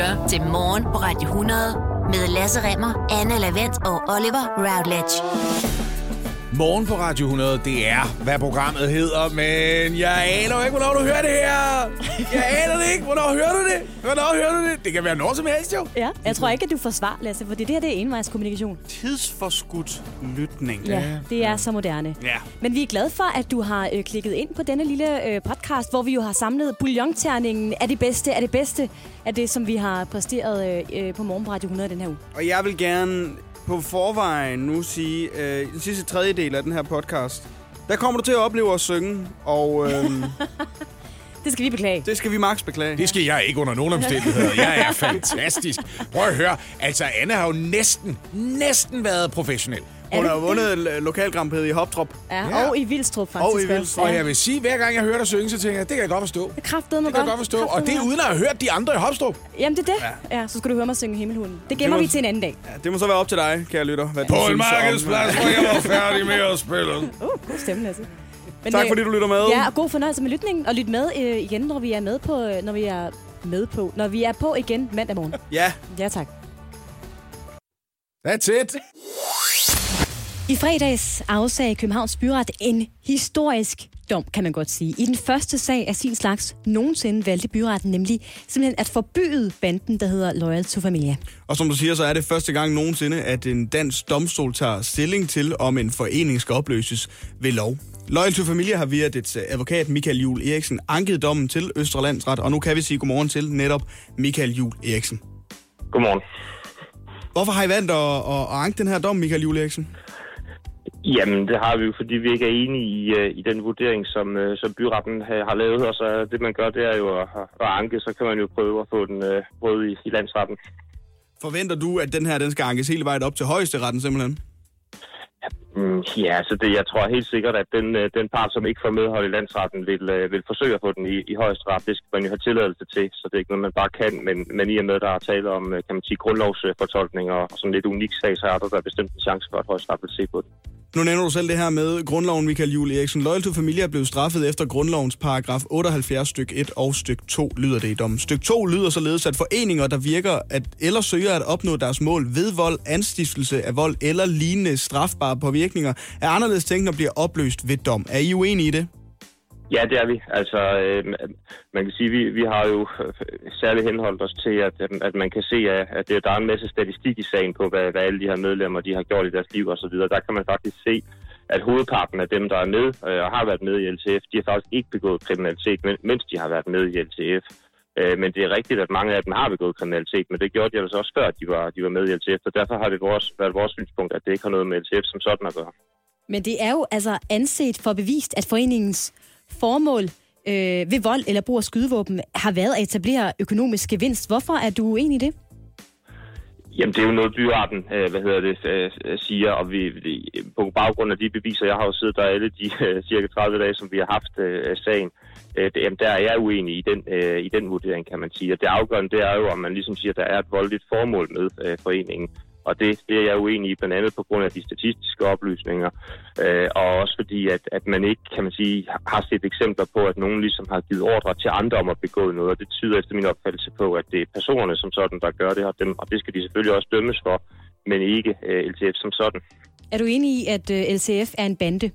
lytter til Morgen på Radio 100 med Lasse Remmer, Anne Lavendt og Oliver Routledge. Morgen på Radio 100, det er, hvad programmet hedder, men jeg aner ikke, hvornår du hører det her. Jeg aner det ikke. Hvornår hører du det? Hvornår hører du det? Det kan være når som helst, jo. Ja, jeg tror ikke, at du får svar, Lasse, fordi det her det er envejskommunikation. Tidsforskudt lytning. Ja, det er så moderne. Ja. Men vi er glade for, at du har øh, klikket ind på denne lille øh, podcast, hvor vi jo har samlet bouillonterningen af det bedste af det bedste af det, som vi har præsteret øh, øh, på Morgen på Radio 100 den her uge. Og jeg vil gerne på forvejen nu sige, øh, den sidste tredjedel af den her podcast, der kommer du til at opleve at synge, og øh, Det skal vi beklage. det skal vi max beklage. Det skal jeg ikke under nogen omstændigheder. Jeg er fantastisk. Prøv at høre. Altså, Anne har jo næsten, næsten været professionel. Hun Er har det vundet lo- lokalgrampedet i Hoptrop. Ja, Ja. og i Vildstrup faktisk. Og i. Vildstrup. Og jeg vil sige, hver gang jeg hører dig synge, så tænker jeg, det kan jeg godt forstå. Det Det kan jeg godt forstå. Og det er uden at have hørt de andre i Hopstrup. Jamen, det er det. Ja. ja, så skal du høre mig synge Himmelhunden. Det gemmer var- vi til en anden dag. Ja, det må så være op til dig, kære lytter. Hvad du På en synes om- markedsplads, hvor jeg var færdig med at spille. Uh, god stemme, Lasse. Men, Tak øh, fordi du lytter med. Ja, og god fornøjelse med lytningen. Og lyt med øh, igen, når vi er med på, øh, når vi er med på, når vi er på igen mandag morgen. ja. Ja, tak. That's it. I fredags afsagde Københavns Byret en historisk dom, kan man godt sige. I den første sag af sin slags nogensinde valgte byretten nemlig simpelthen at forbyde banden, der hedder Loyal to Familia. Og som du siger, så er det første gang nogensinde, at en dansk domstol tager stilling til, om en forening skal opløses ved lov. Loyal to Familia har via dets advokat Michael Jul Eriksen anket dommen til Østre Landsret, og nu kan vi sige godmorgen til netop Michael Jul Eriksen. Godmorgen. Hvorfor har I valgt at, at, at anke den her dom, Michael Jul Eriksen? Jamen, det har vi jo, fordi vi ikke er enige i, øh, i den vurdering, som, øh, som byretten har har lavet. Og så det, man gør, det er jo at, at anke, så kan man jo prøve at få den øh, prøvet i, i landsretten. Forventer du, at den her den skal ankes hele vejen op til højesteretten simpelthen? Mm, ja, så det, jeg tror helt sikkert, at den, den part, som ikke får medhold i landsretten, vil, vil forsøge at få den i, i højesteret. Det skal man jo have tilladelse til, så det er ikke noget, man bare kan. Men, men i og med, der er tale om, kan man sige, grundlovsfortolkninger og sådan lidt unik sag, så er der, der er bestemt en chance for, at højesteret vil se på det. Nu nævner du selv det her med grundloven, Michael Jul Eriksen. Loyal to Familia blev straffet efter grundlovens paragraf 78 styk 1 og styk 2, lyder det i dommen. Styk 2 lyder således, at foreninger, der virker at, eller søger at opnå deres mål ved vold, anstiftelse af vold eller lignende strafbare påvirkninger, er anderledes tænkt og bliver opløst ved dom. Er I uenige i det? Ja, det er vi. Altså, øh, man kan sige, vi, vi har jo øh, særligt henholdt os til, at, øh, at man kan se, at, at det, der er en masse statistik i sagen på, hvad, hvad alle de her medlemmer de har gjort i deres liv osv. Der kan man faktisk se, at hovedparten af dem, der er med øh, og har været med i LTF, de har faktisk ikke begået kriminalitet, men, mens de har været med i LTF. Øh, men det er rigtigt, at mange af dem har begået kriminalitet, men det gjorde de altså også før, de var, de var med i LTF, og derfor har det vores, været vores synspunkt, at det ikke har noget med LTF som sådan at gøre. Men det er jo altså anset for bevist, at foreningens formål øh, ved vold eller brug af skydevåben har været at etablere økonomisk gevinst. Hvorfor er du uenig i det? Jamen, det er jo noget, byretten, øh, hvad hedder det, øh, siger, og vi, vi- på baggrund af de beviser, jeg har jo siddet der alle de øh, cirka 30 dage, som vi har haft øh, sagen, øh, det, jamen, der er jeg uenig i den, øh, i den vurdering, kan man sige. Og det afgørende, det er jo, om man ligesom siger, at der er et voldeligt formål med øh, foreningen. Og det, det er jeg uenig i, blandt andet på grund af de statistiske oplysninger, øh, og også fordi, at, at man ikke, kan man sige, har set eksempler på, at nogen ligesom har givet ordre til andre om at begå noget, og det tyder efter min opfattelse på, at det er personerne som sådan, der gør det, og, dem, og det skal de selvfølgelig også dømmes for, men ikke øh, LTF som sådan. Er du enig i, at øh, LCF er en bande?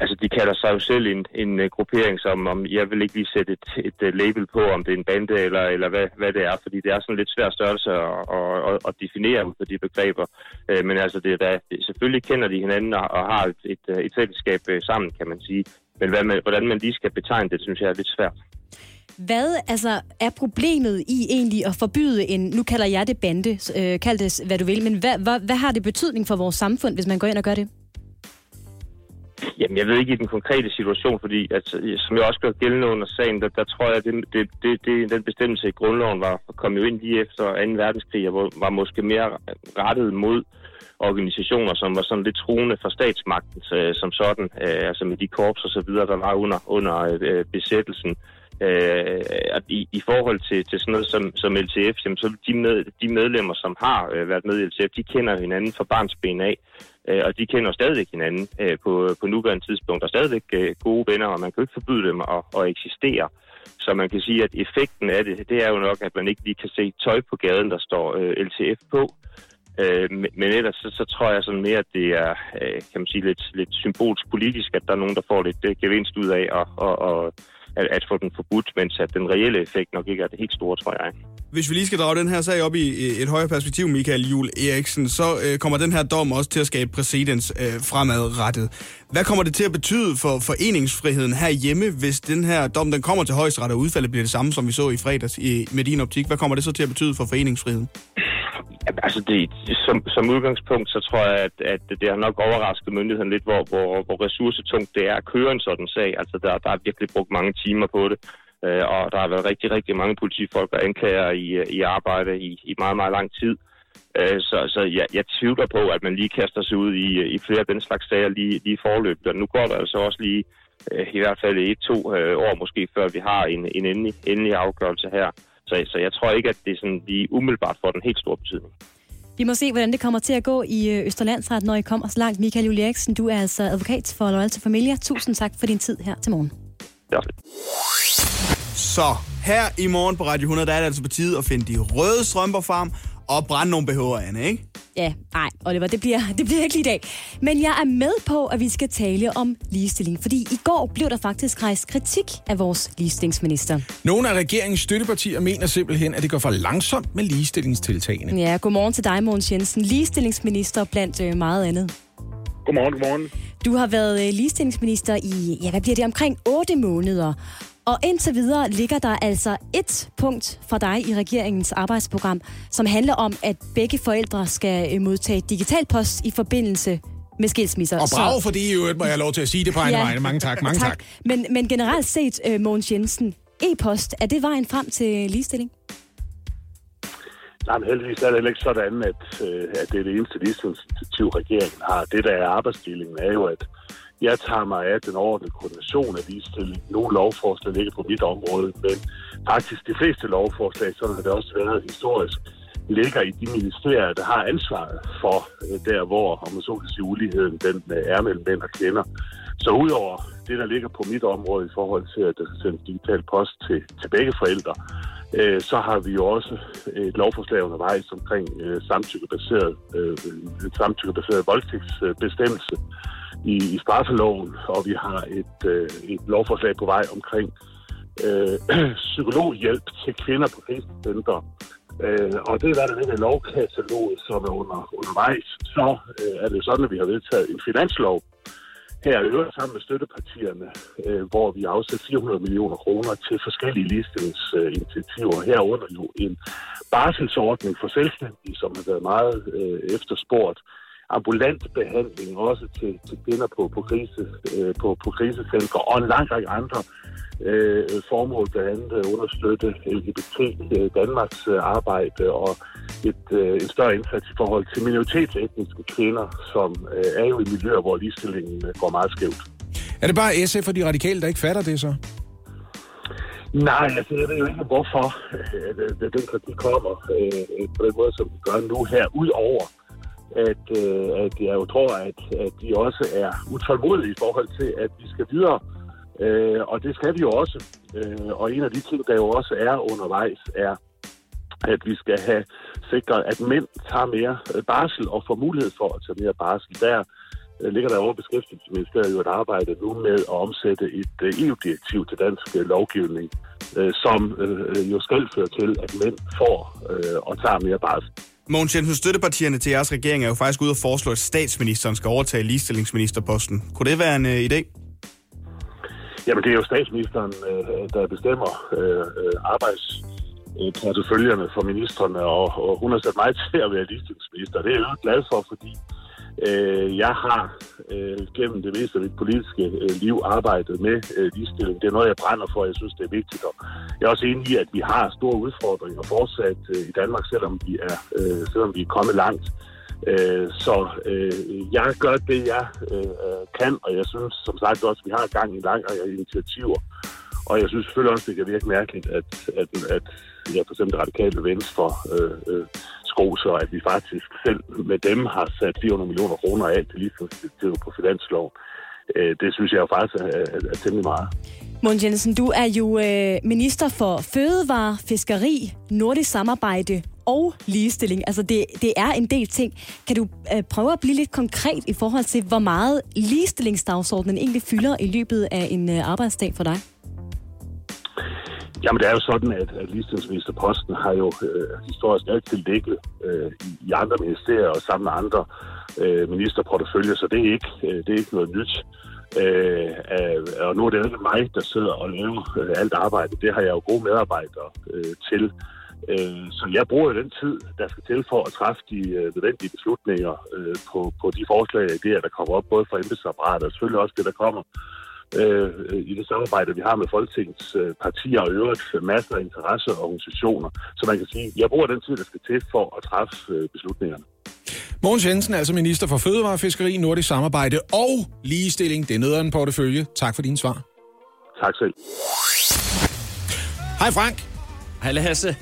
Altså, de kalder sig jo selv en, en uh, gruppering, som om, jeg vil ikke lige sætte et, et uh, label på, om det er en bande eller, eller hvad, hvad det er, fordi det er sådan en lidt svær størrelse at, at, at, at definere ud for de begreber. Uh, men altså, det er da, selvfølgelig kender de hinanden og, og har et, et, et fællesskab uh, sammen, kan man sige. Men hvad man, hvordan man lige skal betegne det, synes jeg er lidt svært. Hvad altså, er problemet i egentlig at forbyde en, nu kalder jeg det bande, øh, kald det hvad du vil, men hvad, hvad, hvad har det betydning for vores samfund, hvis man går ind og gør det? Jamen, jeg ved ikke i den konkrete situation, fordi altså, som jeg også gør gældende under sagen, der, der tror jeg, at det, det, det, det, den bestemmelse i grundloven var kom jo ind lige efter 2. verdenskrig, og hvor- var måske mere rettet mod organisationer, som var sådan lidt truende for statsmagten øh, som sådan, øh, altså med de korps og så videre, der var under, under øh, besættelsen. Øh, at i, I forhold til, til sådan noget som, som LTF, jamen, så de, med, de medlemmer, som har øh, været med i LTF, de kender hinanden fra barnsben af, øh, og de kender stadigvæk hinanden øh, på, på nuværende tidspunkt, og stadigvæk øh, gode venner, og man kan jo ikke forbyde dem at, at eksistere. Så man kan sige, at effekten af det, det er jo nok, at man ikke lige kan se tøj på gaden, der står øh, LTF på. Øh, men- ellers så, så tror jeg sådan mere, at det er øh, kan man sige, lidt, lidt symbolsk politisk, at der er nogen, der får lidt øh, gevinst ud af at, at, at, at, at få den forbudt, mens at den reelle effekt nok ikke er det helt store, tror jeg. Hvis vi lige skal drage den her sag op i et højere perspektiv, Michael Jul Eriksen, så øh, kommer den her dom også til at skabe præcedens øh, fremadrettet. Hvad kommer det til at betyde for foreningsfriheden herhjemme, hvis den her dom den kommer til højesteret, og udfaldet bliver det samme, som vi så i fredags i, med din optik? Hvad kommer det så til at betyde for foreningsfriheden? Altså, det, som, som udgangspunkt, så tror jeg, at, at det har nok overrasket myndigheden lidt, hvor, hvor, hvor ressourcetungt det er at køre en sådan sag. Altså, der, der er virkelig brugt mange timer på det, øh, og der har været rigtig, rigtig mange politifolk og anklager i, øh, i arbejde i, i meget, meget lang tid. Øh, så så jeg, jeg tvivler på, at man lige kaster sig ud i, øh, i flere af den slags sager lige, lige forløbet. Og nu går der altså også lige øh, i hvert fald et-to øh, år måske, før vi har en, en endelig, endelig afgørelse her. Så, så jeg tror ikke, at det sådan lige umiddelbart får den helt store betydning. Vi må se, hvordan det kommer til at gå i øh, Østerlandsret, når I kommer så langt. Michael Juliaksen, Eriksen, du er altså advokat for Loyal til Familia. Tusind tak for din tid her til morgen. Det er også lidt. Så her i morgen på Radio 100, der er det altså på tide at finde de røde strømper frem og brænde nogle BH'er, Anne, ikke? Ja, nej, Oliver, det bliver, det bliver ikke lige i dag. Men jeg er med på, at vi skal tale om ligestilling, fordi i går blev der faktisk rejst kritik af vores ligestillingsminister. Nogle af regeringens støttepartier mener simpelthen, at det går for langsomt med ligestillingstiltagene. Ja, godmorgen til dig, Mogens Jensen, ligestillingsminister blandt øh, meget andet. Godmorgen, godmorgen. Du har været øh, ligestillingsminister i, ja, hvad bliver det, omkring 8 måneder. Og indtil videre ligger der altså et punkt for dig i regeringens arbejdsprogram, som handler om, at begge forældre skal øh, modtage digital post i forbindelse med skilsmisser. Og bravo for det i øvrigt, må jeg have lov til at sige det på egen Ja. vegne. Mange tak, mange tak. Men, men generelt set, uh, Mogens Jensen, e-post, er det vejen frem til ligestilling? Nej, men heldigvis er det heller ikke sådan, at, øh, at det er det eneste ligestillingsinitiativ, regeringen har. Det, der er arbejdsdelingen, er jo, at jeg tager mig af den overordnede koordination af ligestilling. Nogle lovforslag ligger på mit område, men faktisk de fleste lovforslag, sådan har det også været historisk, ligger i de ministerier, der har ansvaret for øh, der, hvor, om man så kan sige, uligheden den øh, er mellem mænd og kvinder. Så udover det, der ligger på mit område i forhold til, at der skal sendes digital post til, til begge forældre, øh, så har vi jo også et lovforslag undervejs omkring øh, samtykkebaseret, øh, en samtykkebaseret voldtægtsbestemmelse i, i straffeloven, og vi har et, øh, et lovforslag på vej omkring øh, psykologhjælp til kvinder på krisecentre. Øh, og det er, hvad der ligger i lovkataloget, som er under, undervejs. Så øh, er det sådan, at vi har vedtaget en finanslov, her i øvrigt sammen med støttepartierne, øh, hvor vi afsætter 400 millioner kroner til forskellige ligestillingsinitiativer. Herunder jo en barselsordning for selvstændige, som har været meget øh, efterspurgt. Ambulant behandling også til, til kvinder på, på, krise, øh, på, på krisecentre og en lang række andre øh, formål, blandt andet understøtte LGBT øh, Danmarks øh, arbejde og et, øh, en større indsats i forhold til minoritetsetniske kvinder, som øh, er jo i miljøer, hvor ligestillingen øh, går meget skævt. Er det bare SF og de radikale, der ikke fatter det så? Nej, altså jeg ved jo ikke, hvorfor øh, at den kritik kommer øh, på den måde, som vi gør nu her, udover at, øh, at jeg jo tror, at, at de også er utålmodige i forhold til, at vi skal videre. Øh, og det skal vi jo også. Øh, og en af de ting, der jo også er undervejs, er, at vi skal have sikret, at mænd tager mere øh, barsel og får mulighed for at tage mere barsel. Der øh, ligger der over beskæftigelsesministeriet jo et arbejde nu med at omsætte et øh, EU-direktiv til dansk øh, lovgivning, øh, som øh, øh, jo skal føre til, at mænd får øh, og tager mere barsel. Mogens Jensen, støttepartierne til jeres regering er jo faktisk ude og foreslå, at statsministeren skal overtage ligestillingsministerposten. Kunne det være en øh, idé? Jamen, det er jo statsministeren, øh, der bestemmer øh, øh, arbejdsporteføljerne for ministerne, og, og hun har sat mig til at være ligestillingsminister. Det er jeg jo glad for, fordi øh, jeg har øh, gennem det meste af mit politiske øh, liv arbejdet med øh, ligestilling. Det er noget, jeg brænder for, og jeg synes, det er vigtigt. Og jeg er også enig i, at vi har store udfordringer fortsat øh, i Danmark, selvom vi er, øh, selvom vi er kommet langt. Øh, så øh, jeg gør det, jeg øh, kan, og jeg synes som sagt også, at vi har gang i lang række initiativer. Og jeg synes selvfølgelig også, det kan virke mærkeligt, at, at, at ja, for eksempel det radikale venstre øh, øh, skoser, at vi faktisk selv med dem har sat 400 millioner kroner af til ligestillingsdirektivet på finansloven. Øh, det synes jeg jo faktisk er, er, er temmelig meget. Mogens Jensen, du er jo øh, minister for fødevare, fiskeri, nordisk samarbejde og ligestilling. Altså, det, det er en del ting. Kan du øh, prøve at blive lidt konkret i forhold til, hvor meget ligestillingsdagsordenen egentlig fylder i løbet af en øh, arbejdsdag for dig? Jamen, det er jo sådan, at, at ligestillingsministerposten har jo øh, historisk altid ligget øh, i, andre ministerier og sammen med andre øh, ministerporteføljer, så det er ikke, øh, det er ikke noget nyt. Øh, øh, og nu er det ikke mig, der sidder og laver øh, alt arbejde. Det har jeg jo gode medarbejdere øh, til. Øh, så jeg bruger jo den tid, der skal til for at træffe de øh, nødvendige beslutninger øh, på, på de forslag og idéer, der kommer op, både fra embedsapparatet og selvfølgelig også det, der kommer øh, i det samarbejde, vi har med Folketingets øh, partier og øvrigt masser af interesseorganisationer. Så man kan sige, jeg bruger den tid, der skal til for at træffe øh, beslutningerne. Mogens Jensen er altså minister for Fødevare, Fiskeri, Nordisk Samarbejde og Ligestilling. Det er nederen portefølje. Tak for dine svar. Tak selv. Hej Frank. Hej Lasse.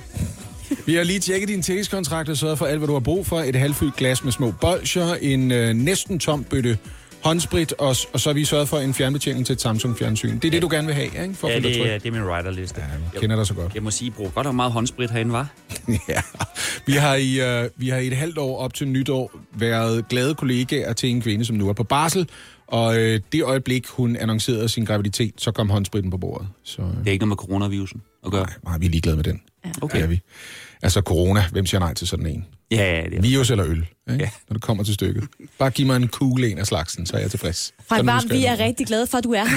Vi har lige tjekket din tillægskontrakt og sørget for alt, hvad du har brug for. Et halvfyldt glas med små bolcher, en øh, næsten tom bøtte håndsprit, og, og så har vi sørget for en fjernbetjening til et Samsung-fjernsyn. Det er det, du gerne vil have, ikke? For at Ja, det, er- det er min riderliste. Ja, jeg kender dig så godt. Jeg må sige, I bruger godt og meget håndsprit herinde, var? Ja. Vi har, i, øh, vi har i et halvt år op til nytår været glade kollegaer til en kvinde, som nu er på barsel. Og øh, det øjeblik, hun annoncerede sin graviditet, så kom håndspritten på bordet. Så øh, Det er ikke noget med coronavirusen at gøre. nej, vi er ligeglade med den. Okay. Er vi. Altså corona, hvem siger nej til sådan en? Ja, ja, det er. Virus eller øl, ikke? Ja. når det kommer til stykket. Bare giv mig en cool en af slagsen, så er jeg tilfreds. Frank Sådan Varm, vi er rigtig glade for, at du er her.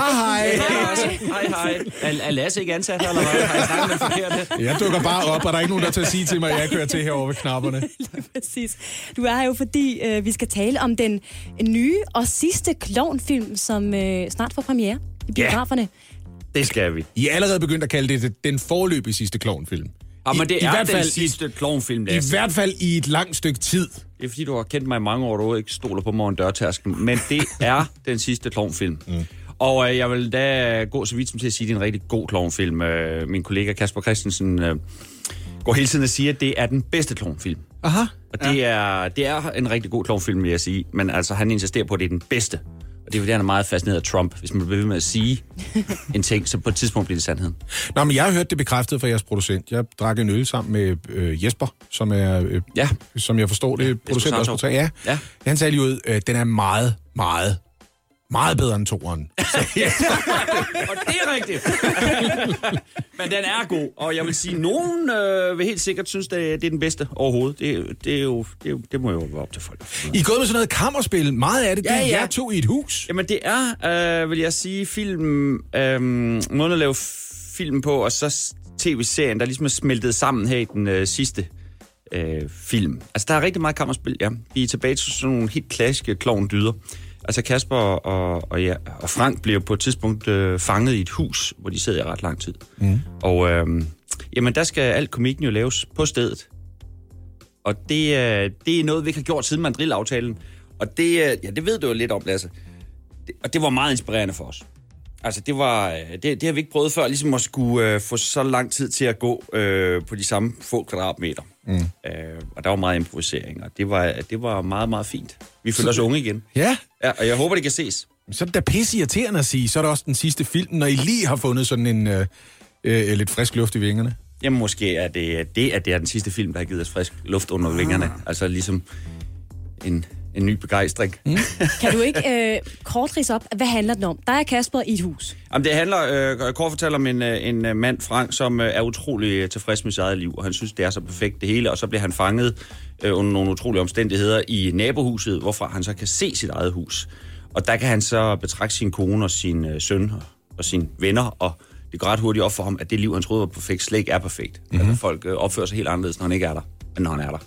Hej, hej. Hej, hej. Er, er Lasse ikke ansat her, eller hvad? Har jeg snakket med den forkerte? Jeg dukker bare op, og der er ikke nogen, der tager at sige til mig, at jeg kører til herovre ved knapperne. Lige Præcis. Du er her jo, fordi øh, vi skal tale om den nye og sidste klovnfilm, som øh, snart får premiere i biograferne. Det skal vi. I er allerede begyndt at kalde det den forløbige sidste klovnfilm. Ja, men det I er hvert den fald i- sidste klovnfilm, I hvert fald i et langt stykke tid. Det er fordi, du har kendt mig i mange år, og du ikke stoler på mig en dørtærsken. Men det er den sidste klovnfilm. Mm. Og øh, jeg vil da gå så vidt som til at sige, at det er en rigtig god klovnfilm. Øh, min kollega Kasper Christensen øh, går hele tiden og siger, at det er den bedste klovnfilm. Aha. Og det, er, det er en rigtig god klovnfilm, vil jeg sige. Men altså, han insisterer på, at det er den bedste. Og det er fordi, han er meget fascineret af Trump. Hvis man bliver ved med at sige en ting, så på et tidspunkt bliver det sandheden. Nå, men jeg har hørt det bekræftet fra jeres producent. Jeg drak en øl sammen med øh, Jesper, som er, øh, Ja. som jeg forstår det, producent også på. Ja. Ja. Han sagde lige ud, øh, den er meget, meget, meget bedre end toeren. Og det er rigtigt. Men den er god, og jeg vil sige, nogen øh, vil helt sikkert synes, det, det er den bedste overhovedet. Det, det, er jo, det, er jo, det må jo være op til folk. I er gået med sådan noget kammerspil. Meget af det, det Ja, er ja. jer to i et hus. Jamen det er, øh, vil jeg sige, film, øh, måden at lave film på, og så tv-serien, der ligesom er smeltet sammen her i den øh, sidste øh, film. Altså der er rigtig meget kammerspil, ja. Vi er tilbage til sådan nogle helt klassiske klovn-dyder. Altså Kasper og, og, ja, og Frank bliver på et tidspunkt øh, fanget i et hus, hvor de sidder i ret lang tid. Mm. Og øh, jamen der skal alt komikken jo laves på stedet. Og det, øh, det er noget, vi ikke har gjort siden Madrid-aftalen. Og det, øh, ja, det ved du jo lidt om, Lasse. Det, og det var meget inspirerende for os. Altså, det, var, øh, det, det har vi ikke prøvet før, ligesom at skulle øh, få så lang tid til at gå øh, på de samme få kvadratmeter. Mm. Øh, og der var meget improvisering, og det var, det var meget, meget fint. Vi føler os unge igen. Ja, Ja, og jeg håber, det kan ses. så er det da pisse irriterende at sige. Så er det også den sidste film, når I lige har fundet sådan en øh, øh, lidt frisk luft i vingerne. Jamen, måske er det det, at det er den sidste film, der har givet os frisk luft under vingerne. Altså ligesom en, en ny begejstring. Mm. Kan du ikke øh, kort rise op, hvad handler den om? Der er Kasper i et hus. Jamen, det handler, øh, kort fortæller om en, øh, en øh, mand, Frank, som øh, er utrolig øh, tilfreds med sit eget liv, og han synes, det er så perfekt det hele, og så bliver han fanget øh, under nogle utrolige omstændigheder i nabohuset, hvorfra han så kan se sit eget hus. Og der kan han så betragte sin kone og sin øh, søn og, sine venner, og det går ret hurtigt op for ham, at det liv, han troede var perfekt, slet ikke er perfekt. Mm-hmm. Altså, folk øh, opfører sig helt anderledes, når han ikke er der, end når han er der.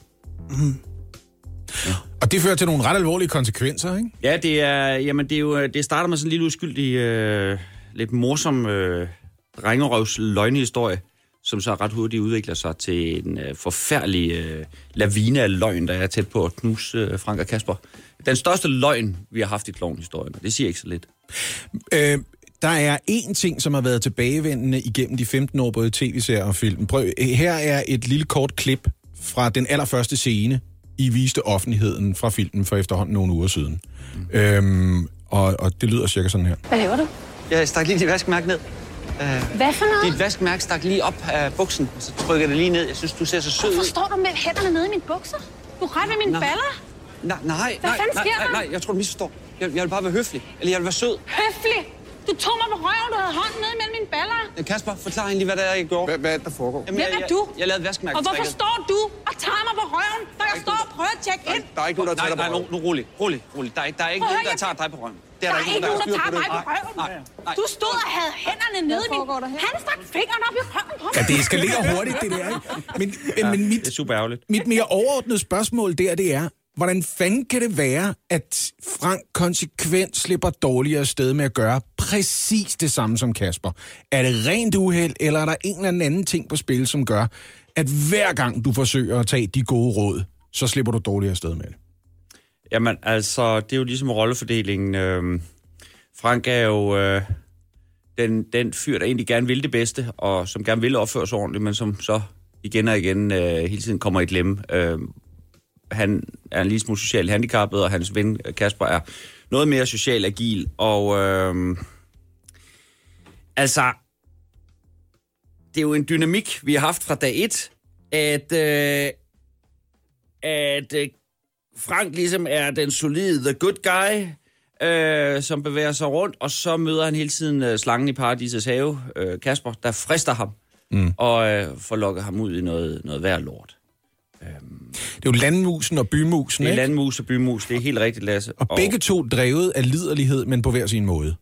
Og det fører til nogle ret alvorlige konsekvenser, ikke? Ja, det er, jamen det er jo, det starter med sådan en lille uskyldig, øh, lidt morsom øh, drengerøvs løgnehistorie, som så ret hurtigt udvikler sig til en øh, forfærdelig øh, lavine af løgn, der er tæt på at knuse øh, Frank og Kasper. Den største løgn, vi har haft i klovnhistorien, det siger ikke så lidt. Øh, der er én ting, som har været tilbagevendende igennem de 15 år, både tv-serier og film. Prøv, her er et lille kort klip fra den allerførste scene I viste offentligheden fra filmen for efterhånden nogle uger siden. Mm. Øhm, og, og det lyder cirka sådan her. Hvad laver du? Jeg stak lige dit vaskemærke ned. Hvad for noget? Dit vaskemærke stak lige op af buksen, og så trykker det lige ned. Jeg synes, du ser så sød Hvorfor ud. står du med hænderne nede i mine bukser? Du rører ved mine Nå. baller. Nej, nej, Hvad nej, fanden nej, sker nej, der? nej, jeg tror, du misforstår. Jeg, jeg vil bare være høflig. Eller jeg vil være sød. Høflig. Du tog mig på røven, du havde hånden nede mellem mine baller. Kasper, forklar egentlig, hvad det er, jeg gjorde. Hvad, hvad er det, der foregår? Jamen, Hvem jeg, er jeg, du? Jeg, lavede vaskemærke. Og hvorfor står du og tager mig på røven, når jeg står og prøver at tjekke ind? Der er ikke nogen, der Nej, tager nej, dig nu, nu rolig, rolig, rolig. Der er, ikke- der er ikke nogen, der tager dig på røven. Det Der er ikke nogen, der styr tager på mig på røven. Nej, nej. Du stod og havde hænderne nede i min... Han stak fingeren op i røven på mig. Ja, det eskalerer hurtigt, det der. ikke? Men, ja, men mit, Det er super ærgerligt. mit mere overordnede spørgsmål der, det er, hvordan fanden kan det være, at Frank konsekvent slipper dårligere sted med at gøre præcis det samme som Kasper? Er det rent uheld, eller er der en eller anden ting på spil, som gør, at hver gang du forsøger at tage de gode råd, så slipper du dårligere sted med det? Jamen, altså, det er jo ligesom rollefordelingen. Øhm, Frank er jo øh, den, den fyr, der egentlig gerne vil det bedste, og som gerne vil opføre sig ordentligt, men som så igen og igen øh, hele tiden kommer i glemme. Øh, han er en lille smule socialt handicappet, og hans ven øh, Kasper er noget mere socialt agil, og øh, altså, det er jo en dynamik, vi har haft fra dag et, at, øh, at øh, Frank ligesom er den solide the good guy, øh, som bevæger sig rundt, og så møder han hele tiden øh, slangen i paradisets have, øh, Kasper, der frister ham, mm. og øh, får lukket ham ud i noget, noget værd lort. Det er jo landmusen og bymusen, Det er ikke? landmus og bymus, det er helt rigtigt, Lasse. Og begge to drevet af liderlighed, men på hver sin måde.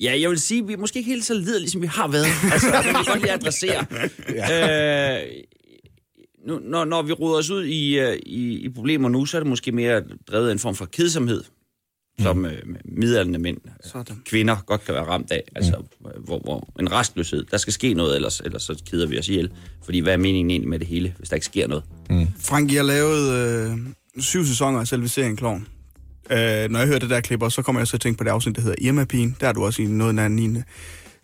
Ja, jeg vil sige, vi er måske ikke helt så liderlige, som vi har været. Altså, det vil jeg godt lige adressere. ja. øh, nu, når, når vi roder os ud i, øh, i, i problemer nu, så er det måske mere drevet af en form for kedsomhed, mm. som øh, midaldrende mænd, Sådan. kvinder godt kan være ramt af. Altså, hvor, hvor en restløshed. Der skal ske noget, ellers, ellers så keder vi os ihjel. Fordi hvad er meningen egentlig med det hele, hvis der ikke sker noget? Frank, I har lavet øh, syv sæsoner af selve serien Kloven. Øh, når jeg hører det der klipper, så kommer jeg så til at tænke på det afsnit, der hedder Irma Pigen. Der er du også i noget af en lignende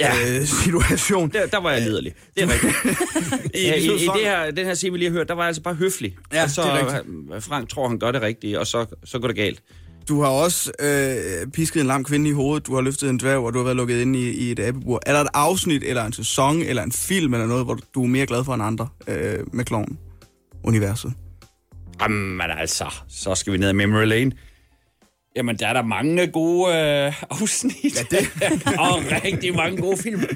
Ja. øh, situation. Der, der var jeg liderlig. Det er rigtigt. I, Ja, i, i det her, den her scene, vi lige har hørt, der var jeg altså bare høflig. Ja, og så, det er rigtigt. øh, Frank tror, han gør det rigtige, og så, så går det galt. Du har også øh, pisket en lam kvinde i hovedet, du har løftet en dværg, og du har været lukket inde i, i et abebur. Er der et afsnit, eller en sæson, eller en film, eller noget, hvor du er mere glad for end andre øh, med kloven universet? Jamen altså, så skal vi ned ad Memory Lane. Jamen, der er der mange gode øh, afsnit. Ja, det. og rigtig mange gode film.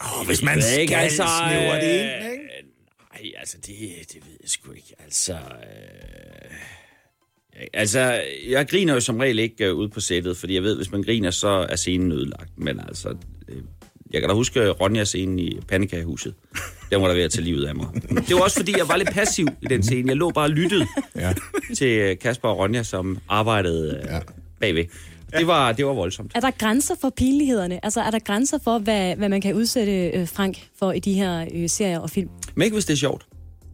Oh, hvis man skal ikke, altså, snævre det ind, øh, ikke? Nej, altså, det, det ved jeg sgu ikke. Altså, øh, altså, jeg griner jo som regel ikke øh, ude på sættet, fordi jeg ved, hvis man griner, så er scenen ødelagt. Men altså, øh, jeg kan da huske Ronja-scenen i Pandekagehuset. Den var der ved at tage livet af mig. Det var også, fordi jeg var lidt passiv i den scene. Jeg lå bare og lyttede Ja. til øh, Kasper og Ronja, som arbejdede øh, bagved. Det var, det var voldsomt. Er der grænser for pinlighederne? Altså, er der grænser for, hvad, hvad man kan udsætte øh, Frank for i de her øh, serier og film? Men ikke hvis det er sjovt.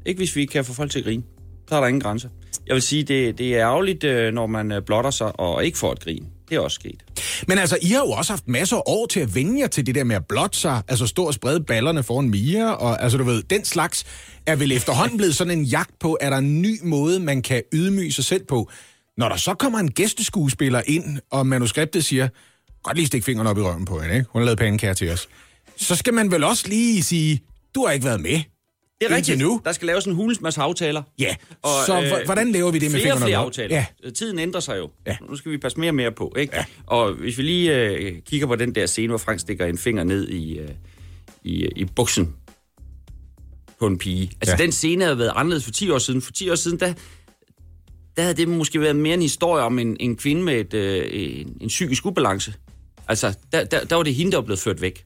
Ikke hvis vi kan få folk til at grine. Så er der ingen grænser. Jeg vil sige, det, det er ærgerligt, øh, når man øh, blotter sig og ikke får et grin. Det er også sket. Men altså, I har jo også haft masser af år til at vende jer til det der med at blotte sig, altså stå og sprede ballerne foran Mia, og altså du ved, den slags er vel efterhånden blevet sådan en jagt på, er der en ny måde, man kan ydmyge sig selv på. Når der så kommer en gæsteskuespiller ind, og manuskriptet siger, godt lige stik fingeren op i røven på hende, ikke? Hun har lavet pandekager til os. Så skal man vel også lige sige, du har ikke været med. Det er rigtigt. nu. Der skal laves en hulens masse aftaler. Ja, så h- hvordan laver vi det med flere og fingrene flere aftaler. Ja. Ja. Tiden ændrer sig jo. Ja. Nu skal vi passe mere og mere på. Ikke? Ja. Og hvis vi lige øh, kigger på den der scene, hvor Frank stikker en finger ned i, øh, i, i buksen på en pige. Altså, ja. den scene havde været anderledes for 10 år siden. For 10 år siden, der, der havde det måske været mere en historie om en, en kvinde med et, øh, en, en psykisk ubalance. Altså, der, der, der var det hende, der var blevet ført væk.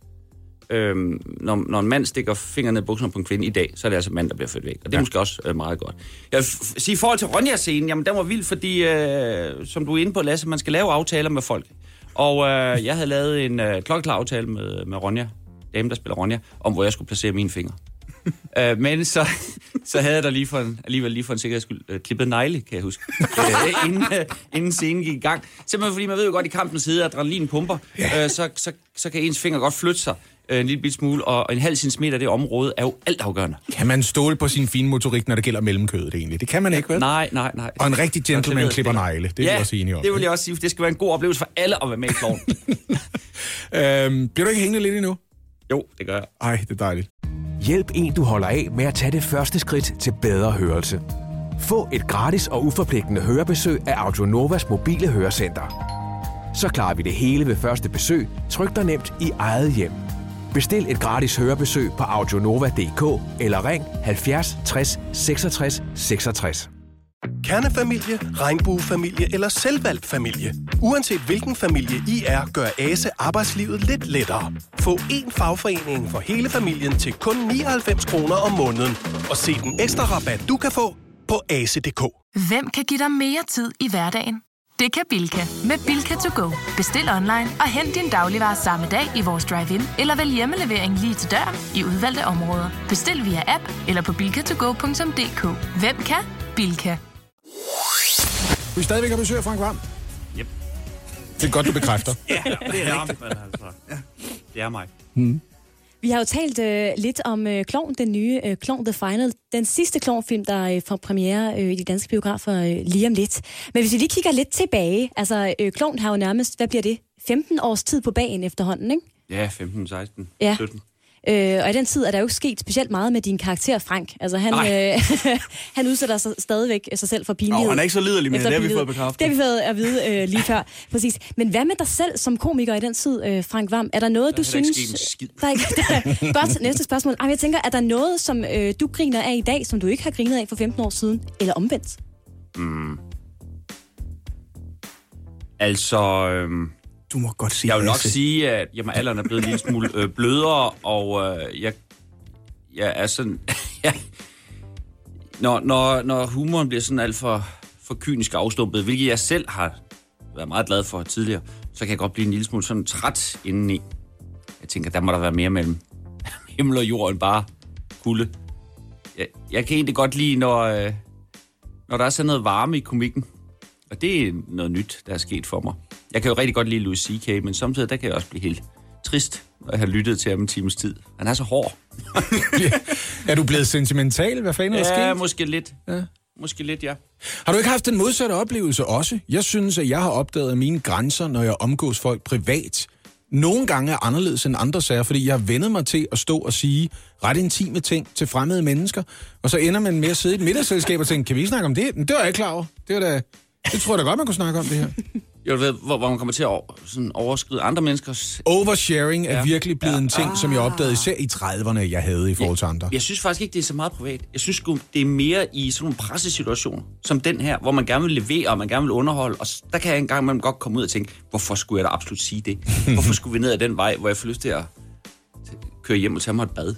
Øhm, når, når en mand stikker fingeren ned i bukserne på en kvinde i dag, så er det altså en mand, der bliver ført væk. Og det er ja. måske også øh, meget godt. Jeg vil sige, i forhold til Ronja-scenen, jamen den var vild, fordi, øh, som du er inde på, Lasse, man skal lave aftaler med folk. Og øh, jeg havde lavet en øh, klokkeklar aftale med, med Ronja, dame, der spiller Ronja, om hvor jeg skulle placere mine fingre. øh, men så, så havde jeg da lige for en, alligevel lige for en sikkerheds skyld øh, klippet negle, kan jeg huske, øh, inden, øh, inden scenen gik i gang. Simpelthen fordi man ved jo godt, i kampens side, at adrenalin pumper, øh, så, så, så kan ens finger godt flytte sig øh, en lille bit smule, og en halv centimeter af det område er jo altafgørende. Kan man stole på sin fine motorik, når det gælder mellemkødet egentlig? Det kan man ikke, vel? Nej, nej, nej. Og en rigtig gentleman klipper negle. Det er ja, vi også enige om. det vil jeg også sige, for det skal være en god oplevelse for alle at være med i kloven. Øhm, bliver du ikke hængende lidt endnu? jo, det gør jeg. Ej, det er dejligt. Hjælp en, du holder af med at tage det første skridt til bedre hørelse. Få et gratis og uforpligtende hørebesøg af Audionovas mobile hørecenter. Så klarer vi det hele ved første besøg, tryk dig nemt i eget hjem. Bestil et gratis hørebesøg på audionova.dk eller ring 70 60 66 66. Kernefamilie, regnbuefamilie eller selvvalgt familie. Uanset hvilken familie I er, gør ASE arbejdslivet lidt lettere. Få én fagforening for hele familien til kun 99 kroner om måneden. Og se den ekstra rabat, du kan få på ase.dk. Hvem kan give dig mere tid i hverdagen? Det kan Bilka. Med Bilka to go. Bestil online og hent din dagligvarer samme dag i vores drive-in, eller vælg hjemmelevering lige til døren i udvalgte områder. Bestil via app eller på bilkatogo.dk. Hvem kan? Bilka. Du er stadigvæk har besøg af Frank Varm. Yep. Det er godt, du bekræfter. Ja, det er. Men altså, det er mig. Vi har jo talt øh, lidt om øh, Klovn, den nye øh, Klovn The Final. Den sidste klovnfilm, der øh, får premiere øh, i de danske biografer øh, lige om lidt. Men hvis vi lige kigger lidt tilbage, altså øh, Klovn har jo nærmest, hvad bliver det, 15 års tid på bagen efterhånden, ikke? Ja, 15, 16, Ja. 17. Øh, og i den tid er der jo ikke sket specielt meget med din karakter, Frank. Altså, han, øh, han udsætter sig stadigvæk sig selv for pinlighed. Nå, han er ikke så liderlig med det, har vi fået bekræftet. Det har vi fået at vide øh, lige før. Præcis. Men hvad med dig selv som komiker i den tid, øh, Frank Vam? Er der noget, Der du synes... skid. Der er ikke, der, godt, næste spørgsmål. Ej, jeg tænker, er der noget, som øh, du griner af i dag, som du ikke har grinet af for 15 år siden? Eller omvendt? Altså, øhm, Du må godt sige jeg vil nok Lasse. sige, at jamen, alderen er blevet en lille smule øh, blødere, og øh, jeg, jeg er sådan... når, når, når humoren bliver sådan alt for, for kynisk afstumpet, hvilket jeg selv har været meget glad for tidligere, så kan jeg godt blive en lille smule sådan træt indeni. Jeg tænker, der må der være mere mellem himmel og jord end bare kulde. Jeg, jeg kan egentlig godt lide, når, øh, når der er sådan noget varme i komikken. Og det er noget nyt, der er sket for mig. Jeg kan jo rigtig godt lide Louis C.K., men samtidig der kan jeg også blive helt trist, når jeg har lyttet til ham en times tid. Han er så hård. er du blevet sentimental? Hvad fanden er der Ja, sket? måske lidt. Ja. Måske lidt, ja. Har du ikke haft den modsatte oplevelse også? Jeg synes, at jeg har opdaget mine grænser, når jeg omgås folk privat. Nogle gange er anderledes end andre sager, fordi jeg har vendet mig til at stå og sige ret intime ting til fremmede mennesker, og så ender man med at sidde i et middagsselskab og tænke, kan vi ikke snakke om det? Men det var jeg ikke klar over. Det, var da, det tror jeg da godt, man kunne snakke om det her. Jeg ved, hvor, hvor man kommer til at over, sådan overskride andre menneskers... Oversharing er Ja. virkelig blevet en ting, som jeg opdagede især i 30'erne, jeg havde i forhold til andre. Jeg synes faktisk ikke, det er så meget privat. Jeg synes det er mere i sådan nogle pressesituationer, som den her, hvor man gerne vil levere, og man gerne vil underholde, og der kan jeg engang imellem godt komme ud og tænke, hvorfor skulle jeg da absolut sige det? Hvorfor skulle vi ned ad den vej, hvor jeg får lyst til at køre hjem og tage mig et bad?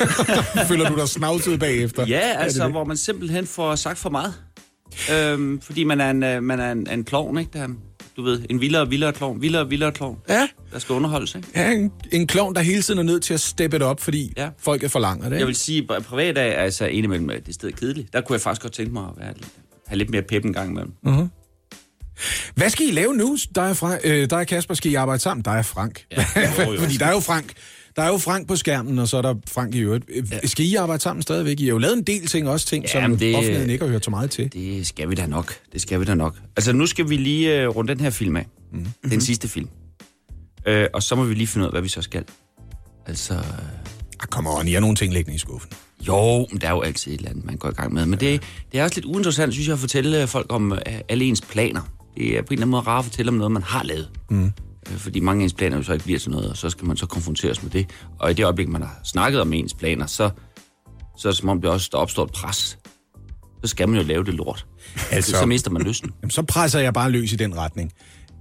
Føler du dig snavset bagefter? Ja, altså, hvor man simpelthen får sagt for meget. Øhm, fordi man er en, øh, man er en, en klovn, ikke? Der, du ved, en vildere og vildere klovn, vildere og vildere klovn, Ja, der skal underholdes, ikke? ja en, en klovn, der hele tiden er nødt til at steppe det op, fordi ja. Folk er forlanger det. Jeg vil sige, at privat er altså indimellem øh, det stedet kedeligt. Der kunne jeg faktisk godt tænke mig at være, have lidt mere pep en gang imellem. Hvad skal I lave nu? Der er, Frank, øh, der er Kasper, skal I arbejde sammen? Der er Frank. Ja, jo, jo. Fordi der er jo Frank. Der er jo Frank på skærmen, og så er der Frank i øvrigt. Ja. Skal I arbejde sammen stadigvæk? I har jo lavet en del ting, også ting, Jamen, som det- offentligheden ikke har hørt så meget til. Det skal vi da nok. Det skal vi da nok. Altså, nu skal vi lige uh, runde den her film af. Mm. Den sidste film. Uh, og så må vi lige finde ud af, hvad vi så skal. Altså, Ah, come on, I har nogle ting liggende i skuffen. jo, men der er jo altid et eller andet, man går i gang med. Men det, det er også lidt uinteressant, synes jeg, at fortælle folk om uh, alle ens planer. Det er på en eller anden måde rart at fortælle om noget, man har lavet. Mm. Fordi mange af ens planer jo så ikke bliver til noget, og så skal man så konfronteres med det. Og i det øjeblik, man har snakket om ens planer, så, så er det som om, det også der opstår et pres. Så skal man jo lave det lort. Altså- Så mister man lysten. Jamen, så presser jeg bare løs i den retning.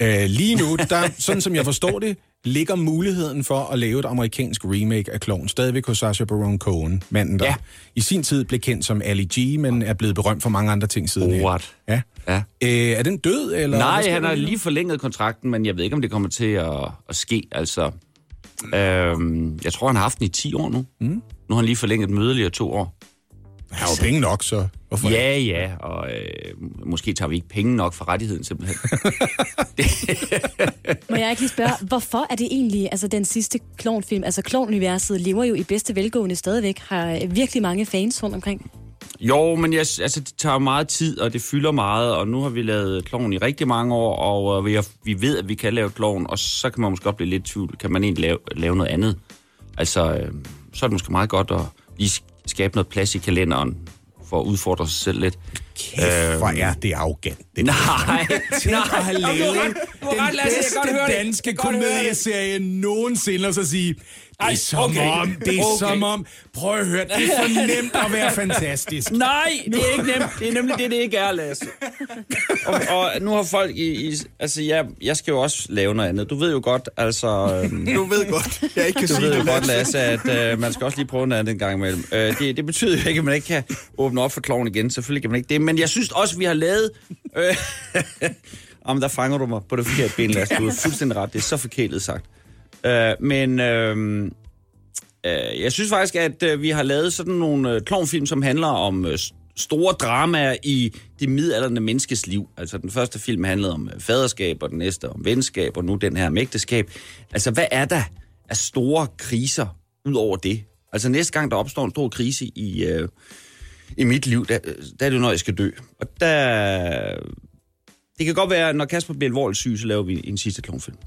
Øh, lige nu, der, sådan som jeg forstår det, ligger muligheden for at lave et amerikansk remake af Clown stadigvæk hos Sacha Baron Cohen, manden der Ja. i sin tid blev kendt som Ali G, men er blevet berømt for mange andre ting siden. What? Ja. Ja. Øh, er den død, eller? Nej, han har lige forlænget kontrakten, men jeg ved ikke, om det kommer til at, at ske. Altså, øhm, jeg tror, han har haft den i 10 år nu. Mm. Nu har han lige forlænget den yderligere to år. Han har jo penge nok, så hvorfor? Ja, ja, og øh, måske tager vi ikke penge nok for rettigheden simpelthen. Må jeg ikke lige spørge, hvorfor er det egentlig, altså den sidste klovnfilm, altså klovnuniverset lever jo i bedste velgående stadigvæk, har øh, virkelig mange fans rundt omkring. Jo, men jeg, altså, det tager meget tid, og det fylder meget, og nu har vi lavet kloven i rigtig mange år, og øh, vi, har, vi ved, at vi kan lave kloven, og så kan man måske godt blive lidt tvivl. Kan man egentlig lave, lave noget andet? Altså, øh, så er det måske meget godt at lige skabe noget plads i kalenderen, for at udfordre sig selv lidt. Kæft, hvor er det arrogant. Det Nej, nej. at have lavet den bedste danske komedieserie nogensinde, og så sige, det er Ej, som okay. om, det er Okay. som om, prøv at høre, det er for nemt at være fantastisk. Nej, det er ikke nemt. Det er nemlig det, det ikke er, Lasse. Og, og nu har folk i... i altså, jeg, jeg skal jo også lave noget andet. Du ved jo godt, altså... Øhm, Du ved godt, jeg ikke kan du sige ved jo det. godt, Lasse, at øh, man skal også lige prøve noget andet en gang imellem. Øh, det, det betyder jo ikke, at man ikke kan åbne op for kloven igen. Selvfølgelig kan man ikke det. Men jeg synes også, vi har lavet... Øh, Jamen, der fanger du mig på det forkerte ben, Lasse. Du er fuldstændig ret. Det er så forkælet sagt. Øh, men... Øh, Øh, jeg synes faktisk, at øh, vi har lavet sådan nogle øh, klovnfilm, som handler om øh, store dramaer i det midalderne menneskes liv. Altså den første film handlede om øh, faderskab, og den næste om venskab, og nu den her om ægteskab. Altså hvad er der af store kriser ud over det? Altså næste gang, der opstår en stor krise i, øh, i mit liv, der, øh, der er det jo, når jeg skal dø. Og der... Det kan godt være, når Kasper bliver alvorligt syg, så laver vi en sidste klonfilm.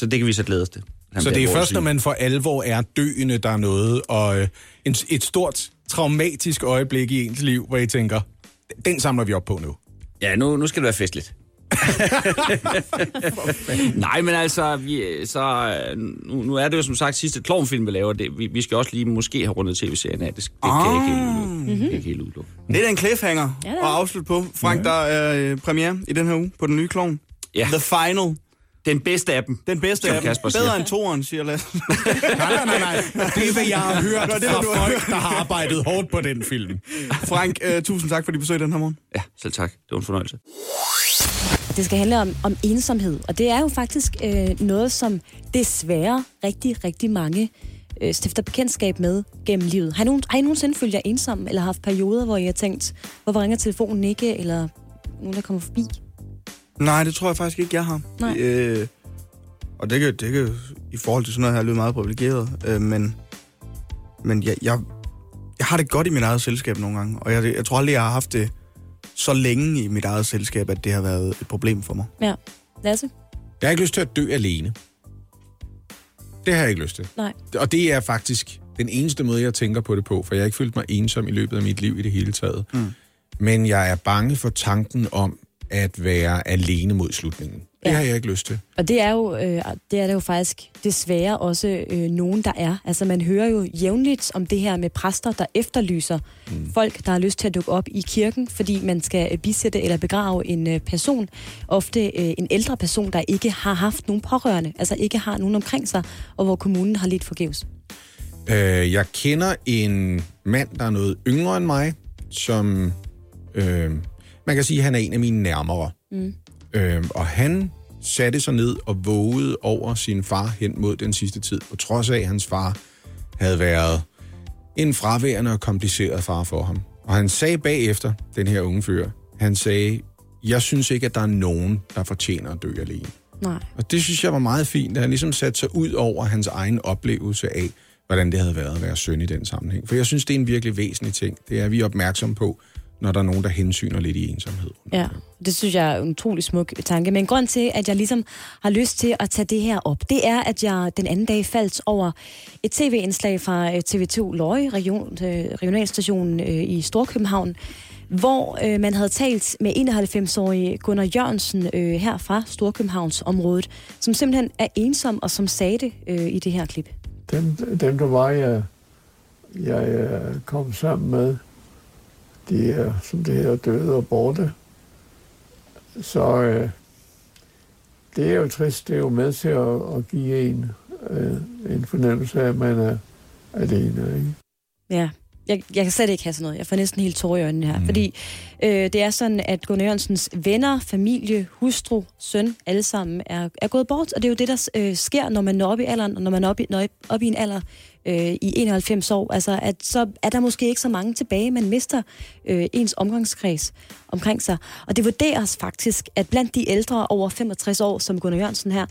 Så det kan vi så glæde os til. Så det er først, når man for alvor er døende, der er noget, og øh, en, et stort traumatisk øjeblik i ens liv, hvor I tænker, den samler vi op på nu. Ja, nu, nu skal det være festligt. Nej, men altså, vi, så, øh, nu, nu er det jo som sagt sidste klovnfilm, vi laver. Det, vi, vi skal også lige måske have rundet tv-serien af. Det, det kan jeg ikke helt udelukke. Ikke helt udelukke. Det er en cliffhanger Ja, at afslutte på. Frank, der er øh, premiere i den her uge på den nye klovn. Ja. The Final. Den bedste af dem. Den bedste Som af dem. Kasper Bedre siger. end toeren, siger Lasse. Nej, nej, nej, nej. Det er, hvad jeg har hørt det er, fra du folk, der har arbejdet hårdt på den film. Frank, øh, tusind tak for dit besøg den her morgen. Ja, selv tak. Det var en fornøjelse. Det skal handle om, om ensomhed, og det er jo faktisk øh, noget, som desværre rigtig, rigtig mange øh, stifter bekendtskab med gennem livet. Har I, nogen, har I nogensinde følt jer ensom, eller haft perioder, hvor I har tænkt, hvorfor ringer telefonen ikke, eller nogen, der kommer forbi? Nej, det tror jeg faktisk ikke, jeg har. Nej. Øh, og det kan, det kan i forhold til sådan noget her lyde meget privilegeret, øh, men, men jeg, jeg, jeg har det godt i mit eget selskab nogle gange, og jeg, jeg tror aldrig, jeg har haft det så længe i mit eget selskab, at det har været et problem for mig. Ja. Lasse? Jeg har ikke lyst til at dø alene. Det har jeg ikke lyst til. Nej. Og det er faktisk den eneste måde, jeg tænker på det på, for jeg har ikke følt mig ensom i løbet af mit liv i det hele taget. Mm. Men jeg er bange for tanken om at være alene mod slutningen. Det Ja. har jeg ikke lyst til. Og det er jo, øh, det er der jo faktisk desværre også øh, nogen, der er. Altså man hører jo jævnligt om det her med præster, der efterlyser mm. folk, der har lyst til at dukke op i kirken, fordi man skal øh, bisætte eller begrave en øh, person. Ofte øh, en ældre person, der ikke har haft nogen pårørende, altså ikke har nogen omkring sig, og hvor kommunen har lidt forgæves. Øh, jeg kender en mand, der er noget yngre end mig, som øh, man kan sige, at han er en af mine nærmere. Mm. Øh, og han satte sig ned og vågede over sin far hen mod den sidste tid, på trods af, at hans far havde været en fraværende og kompliceret far for ham. Og han sagde bagefter, den her unge fyr, han sagde, jeg synes ikke, at der er nogen, der fortjener at dø alene. Nej. Og det synes jeg var meget fint, at han ligesom satte sig ud over hans egen oplevelse af, hvordan det havde været at være søn i den sammenhæng. For jeg synes, det er en virkelig væsentlig ting. Det er vi opmærksom på, når der er nogen, der hensyner lidt i ensomhed. Ja, det synes jeg er en utrolig smuk tanke. Men grund til, at jeg ligesom har lyst til at tage det her op, det er, at jeg den anden dag faldt over et tv-indslag fra øh, TV2 Løje, region, øh, regionalstationen øh, i Storkøbenhavn, hvor øh, man havde talt med 91-årige Gunnar Jørgensen øh, her fra Storkøbenhavns området, som simpelthen er ensom og som sagde det øh, i det her klip. Dem, dem der var, jeg, jeg kom sammen med, de er, som det hedder, døde og borte. Så øh, det er jo trist. Det er jo med til at, at give en øh, en fornemmelse af, at man er alene. Ikke? Ja, jeg, jeg kan slet ikke have sådan noget. Jeg får næsten helt tårer i øjnene her. Mm. Fordi øh, det er sådan, at Gunnar Jørgensens venner, familie, hustru, søn, alle sammen er, er gået bort. Og det er jo det, der øh, sker, når man når op i alderen, og når man når op i, når op i en alder øh, i 91 år. Altså, at så er der måske ikke så mange tilbage. Man mister øh, ens omgangskreds omkring sig. Og det vurderes faktisk, at blandt de ældre over 65 år, som Gunnar Jørgensen her,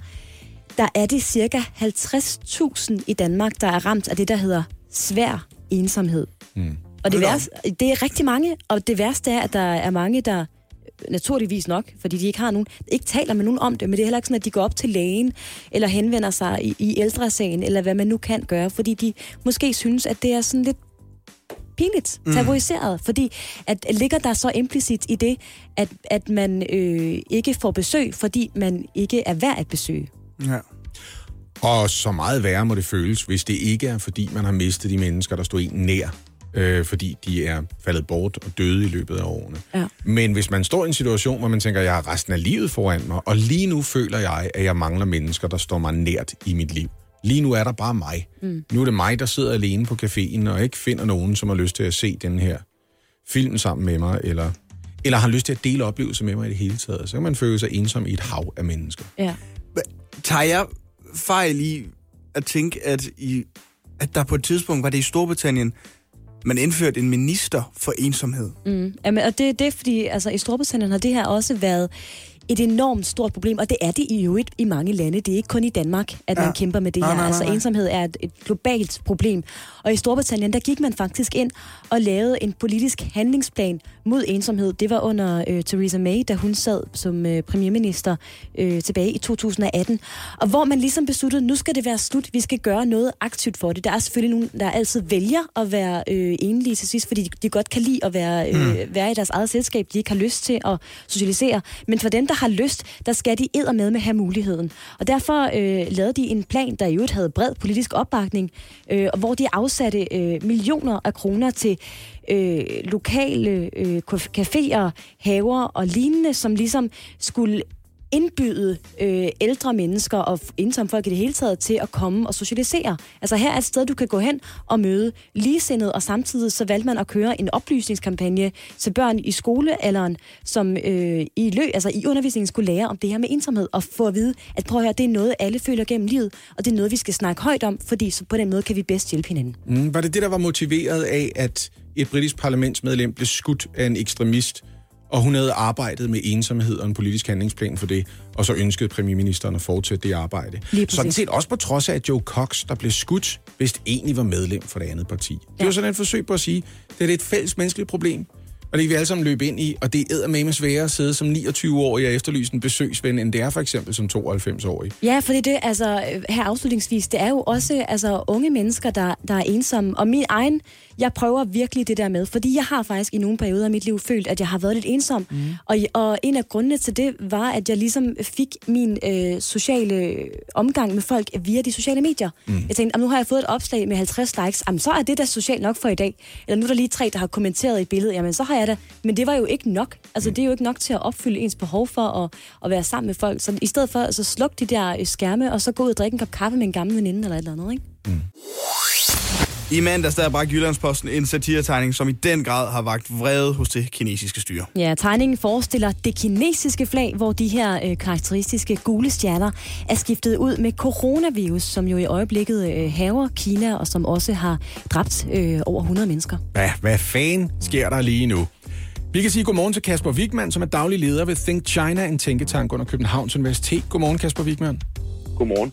der er det cirka 50.000 i Danmark, der er ramt af det, der hedder svær ensomhed. Mm. Og det, værste, det er rigtig mange, og det værste er, at der er mange, der naturligvis nok, fordi de ikke har nogen, ikke taler med nogen om det, men det er heller ikke sådan, at de går op til lægen, eller henvender sig i, i ældresagen, eller hvad man nu kan gøre, fordi de måske synes, at det er sådan lidt pinligt, mm. tabuiseret, fordi at ligger der så implicit i det, at, at man øh, ikke får besøg, fordi man ikke er værd at besøge. Ja. Og så meget værre må det føles, hvis det ikke er, fordi man har mistet de mennesker, der stod en nær, øh, fordi de er faldet bort og døde i løbet af årene. Ja. Men hvis man står i en situation, hvor man tænker, jeg har resten af livet foran mig, og lige nu føler jeg, at jeg mangler mennesker, der står mig nært i mit liv. Lige nu er der bare mig. Mm. Nu er det mig, der sidder alene på caféen, og ikke finder nogen, som har lyst til at se den her film sammen med mig, eller, eller har lyst til at dele oplevelser med mig i det hele taget. Så kan man føle sig ensom i et hav af mennesker. Ja. Tager jeg fejl i at tænke, at, i, at der på et tidspunkt var det i Storbritannien, man indførte en minister for ensomhed. Mm. Jamen, og det, det er fordi, altså i Storbritannien har det her også været et enormt stort problem, og det er det i øvrigt i mange lande. Det er ikke kun i Danmark, at ja. man kæmper med det nej, her. Nej, nej, altså ensomhed er et, et globalt problem. Og i Storbritannien, der gik man faktisk ind og lavede en politisk handlingsplan mod ensomhed. Det var under øh, Theresa May, da hun sad som øh, premierminister øh, tilbage i 2018. Og hvor man ligesom besluttede, nu skal det være slut, vi skal gøre noget aktivt for det. Der er selvfølgelig nogen, der altid vælger at være øh, enlige til sidst, fordi de, de godt kan lide at være, øh, være i deres eget selskab. De ikke har lyst til at socialisere. Men for dem, der har lyst, der skal de med med have muligheden. Og derfor øh, lavede de en plan, der i øvrigt havde bred politisk opbakning, øh, hvor de afsatte øh, millioner af kroner til øh, lokale øh, caféer, haver og lignende, som ligesom skulle indbyde øh, ældre mennesker og ensomme folk i det hele taget til at komme og socialisere. Altså her er et sted, du kan gå hen og møde ligesindede, og samtidig så valgte man at køre en oplysningskampagne til børn i skolealderen, som øh, i lø, altså i undervisningen skulle lære om det her med ensomhed, og få at vide, at prøv at høre, det er noget, alle føler gennem livet, og det er noget, vi skal snakke højt om, fordi så på den måde kan vi bedst hjælpe hinanden. Mm, var det det, der var motiveret af, at et britisk parlamentsmedlem blev skudt af en ekstremist, og hun havde arbejdet med ensomhed og en politisk handlingsplan for det, og så ønskede premierministeren at fortsætte det arbejde. Sådan set også på trods af, at Joe Cox, der blev skudt, vist egentlig var medlem for det andet parti. Det Ja. var sådan et forsøg på at sige, det er et fælles menneskeligt problem, og det kan vi alle sammen løbe ind i, og det er med sværere at sidde som 29-årig og efterlyse en besøgsven, end det er for eksempel som 92-årig. Ja, fordi det, altså, øh, her afslutningsvis, det er jo også altså, unge mennesker, der, der er ensomme. Og min egen, jeg prøver virkelig det der med, fordi jeg har faktisk i nogle perioder af mit liv følt, at jeg har været lidt ensom. Mm. Og, og en af grundene til det var, at jeg ligesom fik min øh, sociale omgang med folk via de sociale medier. Mm. Jeg tænkte, "Jamen, nu har jeg fået et opslag med 50 likes, jamen, så er det da socialt nok for i dag. Eller nu er der lige tre, der har kommenteret et billede, jamen så har jeg da. Men det var jo ikke nok. Altså det er jo ikke nok til at opfylde ens behov for at, at være sammen med folk. Så i stedet for, så sluk de der øh, skærme, og så gå ud og drikke en kop kaffe med en gammel veninde eller et eller andet, ikke? I mandags der bragte Jyllandsposten en satiretegning, som i den grad har vagt vrede hos det kinesiske styre. Ja, tegningen forestiller det kinesiske flag, hvor de her øh, karakteristiske gule stjerner er skiftet ud med coronavirus, som jo i øjeblikket øh, haver Kina, og som også har dræbt øh, over 100 mennesker. Hvad, hvad fanden sker der lige nu? Vi kan sige godmorgen til Kasper Wigman, som er daglig leder ved Think China, en tænketank under Københavns Universitet. Godmorgen, Kasper Wigman. Godmorgen.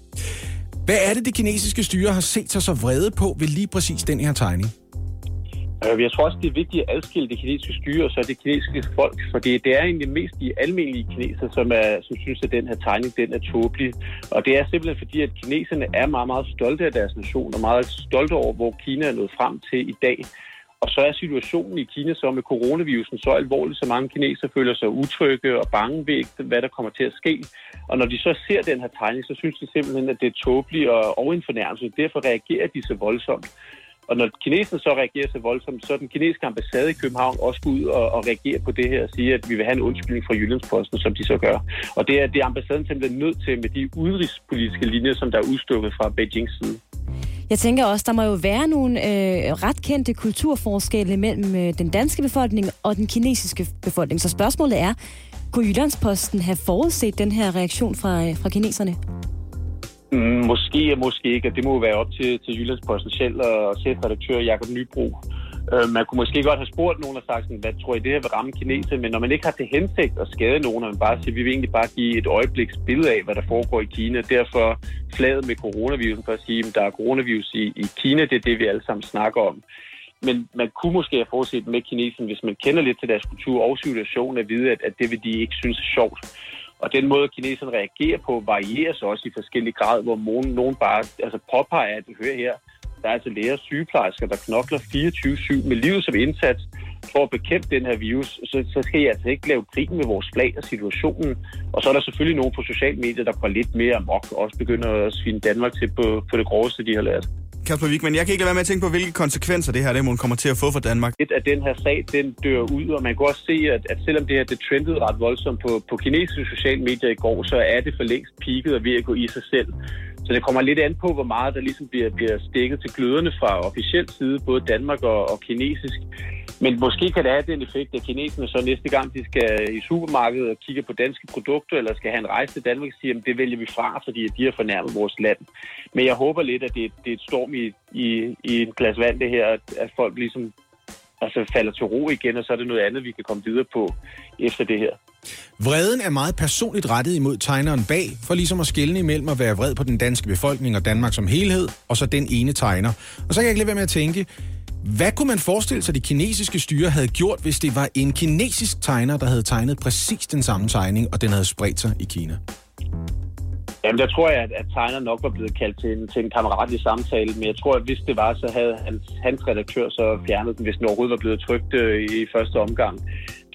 Hvad er det, det kinesiske styre har set sig så vrede på ved lige præcis den her tegning? Øh, Jeg tror også, det er vigtigt at adskille det kinesiske styre og så det kinesiske folk, for det er egentlig mest de almindelige kinesere, som, er, som synes, at den her tegning den er tåbelig. Og det er simpelthen fordi, at kineserne er meget, meget stolte af deres nation og meget stolte over, hvor Kina er nået frem til i dag. Og så er situationen i Kina så med coronavirusen så alvorlig, så mange kinesere føler sig utrygge og bange ved, hvad der kommer til at ske. Og når de så ser den her tegning, så synes de simpelthen, at det er tåbeligt og, og en fornærmelse. Derfor reagerer de så voldsomt. Og når kineserne så reagerer så voldsomt, så er den kinesiske ambassade i København også gå ud og, og reagere på det her og sige, at vi vil have en undskyldning fra Jyllandsposten, som de så gør. Og det er, det er ambassaden simpelthen nødt til med de udenrigspolitiske linjer, som der er udstukket fra Beijings side. Jeg tænker også, der må jo være nogle øh, ret kendte kulturforskelle mellem øh, den danske befolkning og den kinesiske befolkning. Så spørgsmålet er, kunne Jyllandsposten have forudset den her reaktion fra, øh, fra kineserne? Mm, måske og måske ikke, og det må jo være op til, til Jyllandsposten selv og chefredaktør Jakob Nybro. Øh, man kunne måske godt have spurgt nogen og sagt, sådan, hvad tror I det her vil ramme kineser, men når man ikke har til hensigt at skade nogen, og man bare siger, vi vil egentlig bare give et øjebliks billede af, hvad der foregår i Kina. Derfor flaget med coronavirusen for at sige, at der er coronavirus i, i Kina, det er det, vi alle sammen snakker om. Men man kunne måske have forudset med kineserne, hvis man kender lidt til deres kultur og situation, at vide, at, at det vil de ikke synes er sjovt. Og den måde, kineserne reagerer på, varierer så også i forskellige grad, hvor nogen, nogen bare altså påpeger, at hør her, der er altså læger og sygeplejersker, der knokler 24-7 med livet som indsats for at bekæmpe den her virus, så, så skal I altså ikke lave krig med vores flag og situationen. Og så er der selvfølgelig nogen på sociale medier, der går lidt mere amok og også begynder at svine Danmark til på, på det groveste, de har lært. Kasper Wigman, jeg kan ikke lade være med at tænke på, hvilke konsekvenser det her må kommer til at få for Danmark. lidt at den her sag, den dør ud, og man kan også se, at, at selvom det her det trendede ret voldsomt på, på kinesiske sociale medier i går, så er det for længst peaked og ved at gå i sig selv. Så det kommer lidt an på, hvor meget der ligesom bliver, bliver stikket til gløderne fra officiel side, både Danmark og, og kinesisk. Men måske kan det have den effekt, at kineserne så næste gang, de skal i supermarkedet og kigge på danske produkter, eller skal have en rejse til Danmark, siger, at det vælger vi fra, fordi de har fornærmet vores land. Men jeg håber lidt, at det, det er et storm i, i, i en glas vand, det her, at, at folk ligesom altså falder til ro igen, og så er det noget andet, vi kan komme videre på efter det her. Vreden er meget personligt rettet imod tegneren bag, for ligesom at skelne imellem at være vred på den danske befolkning og Danmark som helhed, og så den ene tegner. Og så kan jeg ikke lade være med at tænke, hvad kunne man forestille sig, de kinesiske styre havde gjort, hvis det var en kinesisk tegner, der havde tegnet præcis den samme tegning, og den havde spredt sig i Kina? Jamen, der tror jeg, at, at tegner nok var blevet kaldt til en, til en kammeratlig samtale, men jeg tror, at hvis det var, så havde hans, hans redaktør så fjernet den, hvis den overhovedet var blevet trykt øh, i første omgang.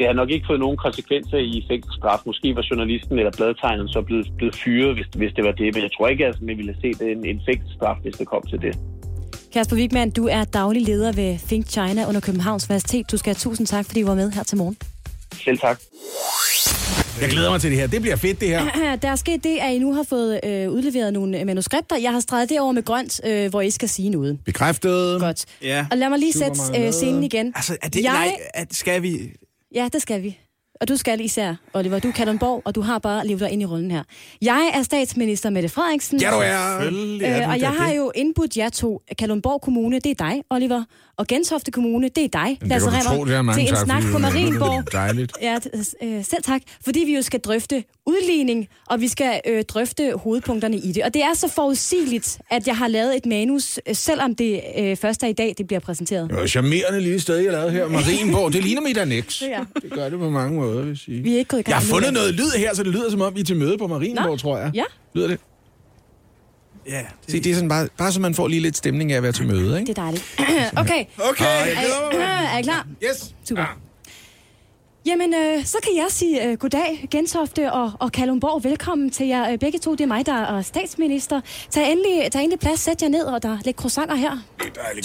Det har nok ikke fået nogen konsekvenser i fængselsstraf. Måske var journalisten eller bladtegneren så blevet, blevet fyret, hvis, hvis det var det, men jeg tror ikke, at man ville se det en, en fængselsstraf, hvis det kom til det. Kasper Wigman, du er daglig leder ved Think China under Københavns Universitet. Du skal have tusind tak, fordi du var med her til morgen. Selv tak. Jeg glæder mig til det her. Det bliver fedt, det her. Der er sket det, at I nu har fået øh, udleveret nogle manuskripter. Jeg har streget det over med grønt, øh, hvor I skal sige noget. Bekræftet. Godt. Ja. Og lad mig lige sætte øh, scenen igen. Altså, er det, jeg... nej, er, skal vi... Ja, det skal vi. Og du skal især, Oliver. Du er Kalundborg, og du har bare levet dig ind i rollen her. Jeg er statsminister Mette Frederiksen. Ja, du er. Øh, og jeg har jo indbudt jer to. Kalundborg Kommune, det er dig, Oliver. Og Gentofte Kommune, det er dig, Lasse Remmer, er til en tak, snak på. Marienborg. Er dejligt. Ja, øh, selv tak. Fordi vi jo skal drøfte udligning, og vi skal øh, drøfte hovedpunkterne i det. Og det er så forudsigeligt, at jeg har lavet et manus, øh, selvom det øh, først er i dag, det bliver præsenteret. Det var charmerende lille sted, jeg lavede her. Marienborg, det ligner mit annex. Ja. Det gør det på mange måder, vil jeg sige. Vi er ikke gået i gang Jeg har fundet noget lyd her, så det lyder som om, vi er til møde på Marienborg, Nå, tror jeg. ja. Lyder det? Ja. Se, det er sådan bare, bare så man får lige lidt stemning af at være til møde, ikke? Det er dejligt. okay. Okay, jeg er, er I klar? Yes. Super. Jamen, øh, så kan jeg sige øh, goddag, Gentofte og, og Kalumborg. Velkommen til jer øh, begge to. Det er mig, der er statsminister. Tag endelig, tag endelig plads, sæt jer ned, og der er lidt croissanter her.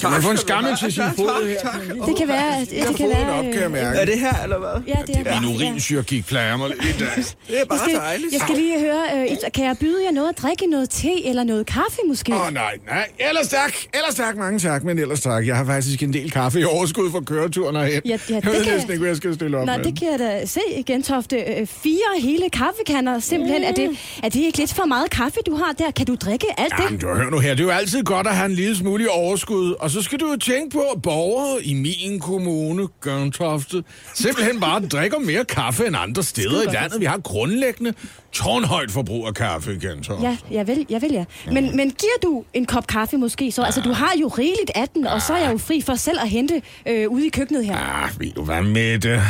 Kan man få en skammel til sin fod her? Det kan være... at- Det, det kan være op, kan jeg mærke. Er det her, eller hvad? Ja, det er Min urinsyre gik plager mig lidt. Det er Jeg bare skal, dejligt. jeg skal lige høre, øh, kan jeg byde jer noget at drikke? Noget te eller noget kaffe måske? Åh, oh, nej, nej. Ellers tak. Ellers tak, mange tak, men ellers tak. Jeg har faktisk en del kaffe i overskud for køreturen herhen. Ja, ja, jeg det ved kan- næsten ikke, hvad jeg skal stille op Nej, med. Det kan jeg da se, Gentofte. Øh, fire hele kaffekanner, simpelthen. Er det, er det ikke lidt for meget kaffe, du har der? Kan du drikke alt det? Jamen, hør nu her. Det er jo altid godt at have en lille smule i overskud. Og så skal du jo tænke på, at borgere i min kommune, Gørntofte, simpelthen bare drikker mere kaffe end andre steder i landet. Vi har grundlæggende tårnhøjt forbrug af kaffe i Gentofte. Ja, jeg vil, jeg vil ja. Men, men giver du en kop kaffe måske så? Altså, du har jo rigeligt af den, og så er jeg jo fri for selv at hente øh, ude i køkkenet her. Ah, ved du hvad med det?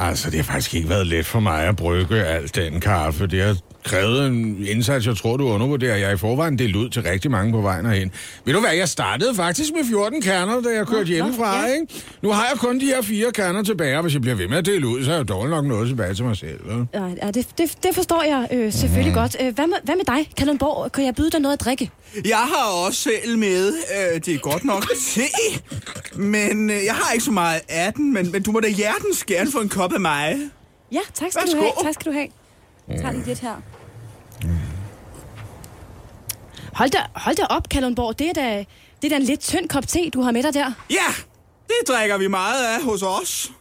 Altså, det har faktisk ikke været let for mig at brygge alt den kaffe. Det har krævet en indsats, jeg tror, du undervurderer. Jeg er i forvejen delt ud til rigtig mange på vejen herhen. Ved du hvad, jeg startede faktisk med 14 kerner, da jeg kørte hjemmefra, ja. ikke? Nu har jeg kun de her fire kerner tilbage, og hvis jeg bliver ved med at dele ud, så er jeg dårligt nok noget tilbage til mig selv. Ja, ja, det, det, det forstår jeg øh, selvfølgelig godt. Øh, hvad, med, hvad med dig, Kalundborg? Kan jeg byde dig noget at drikke? Jeg har også selv med, øh, det er godt nok te, men øh, jeg har ikke så meget af den, men, men du må da hjertens gerne få en kop af mig. Ja, tak skal Værsgo. du have. Tak skal du have. Jeg tager lige lidt her. Hold da, hold da op, Kalundborg. Det er da, det er da en lidt tynd kop te, du har med dig der. Ja, det drikker vi meget af hos os.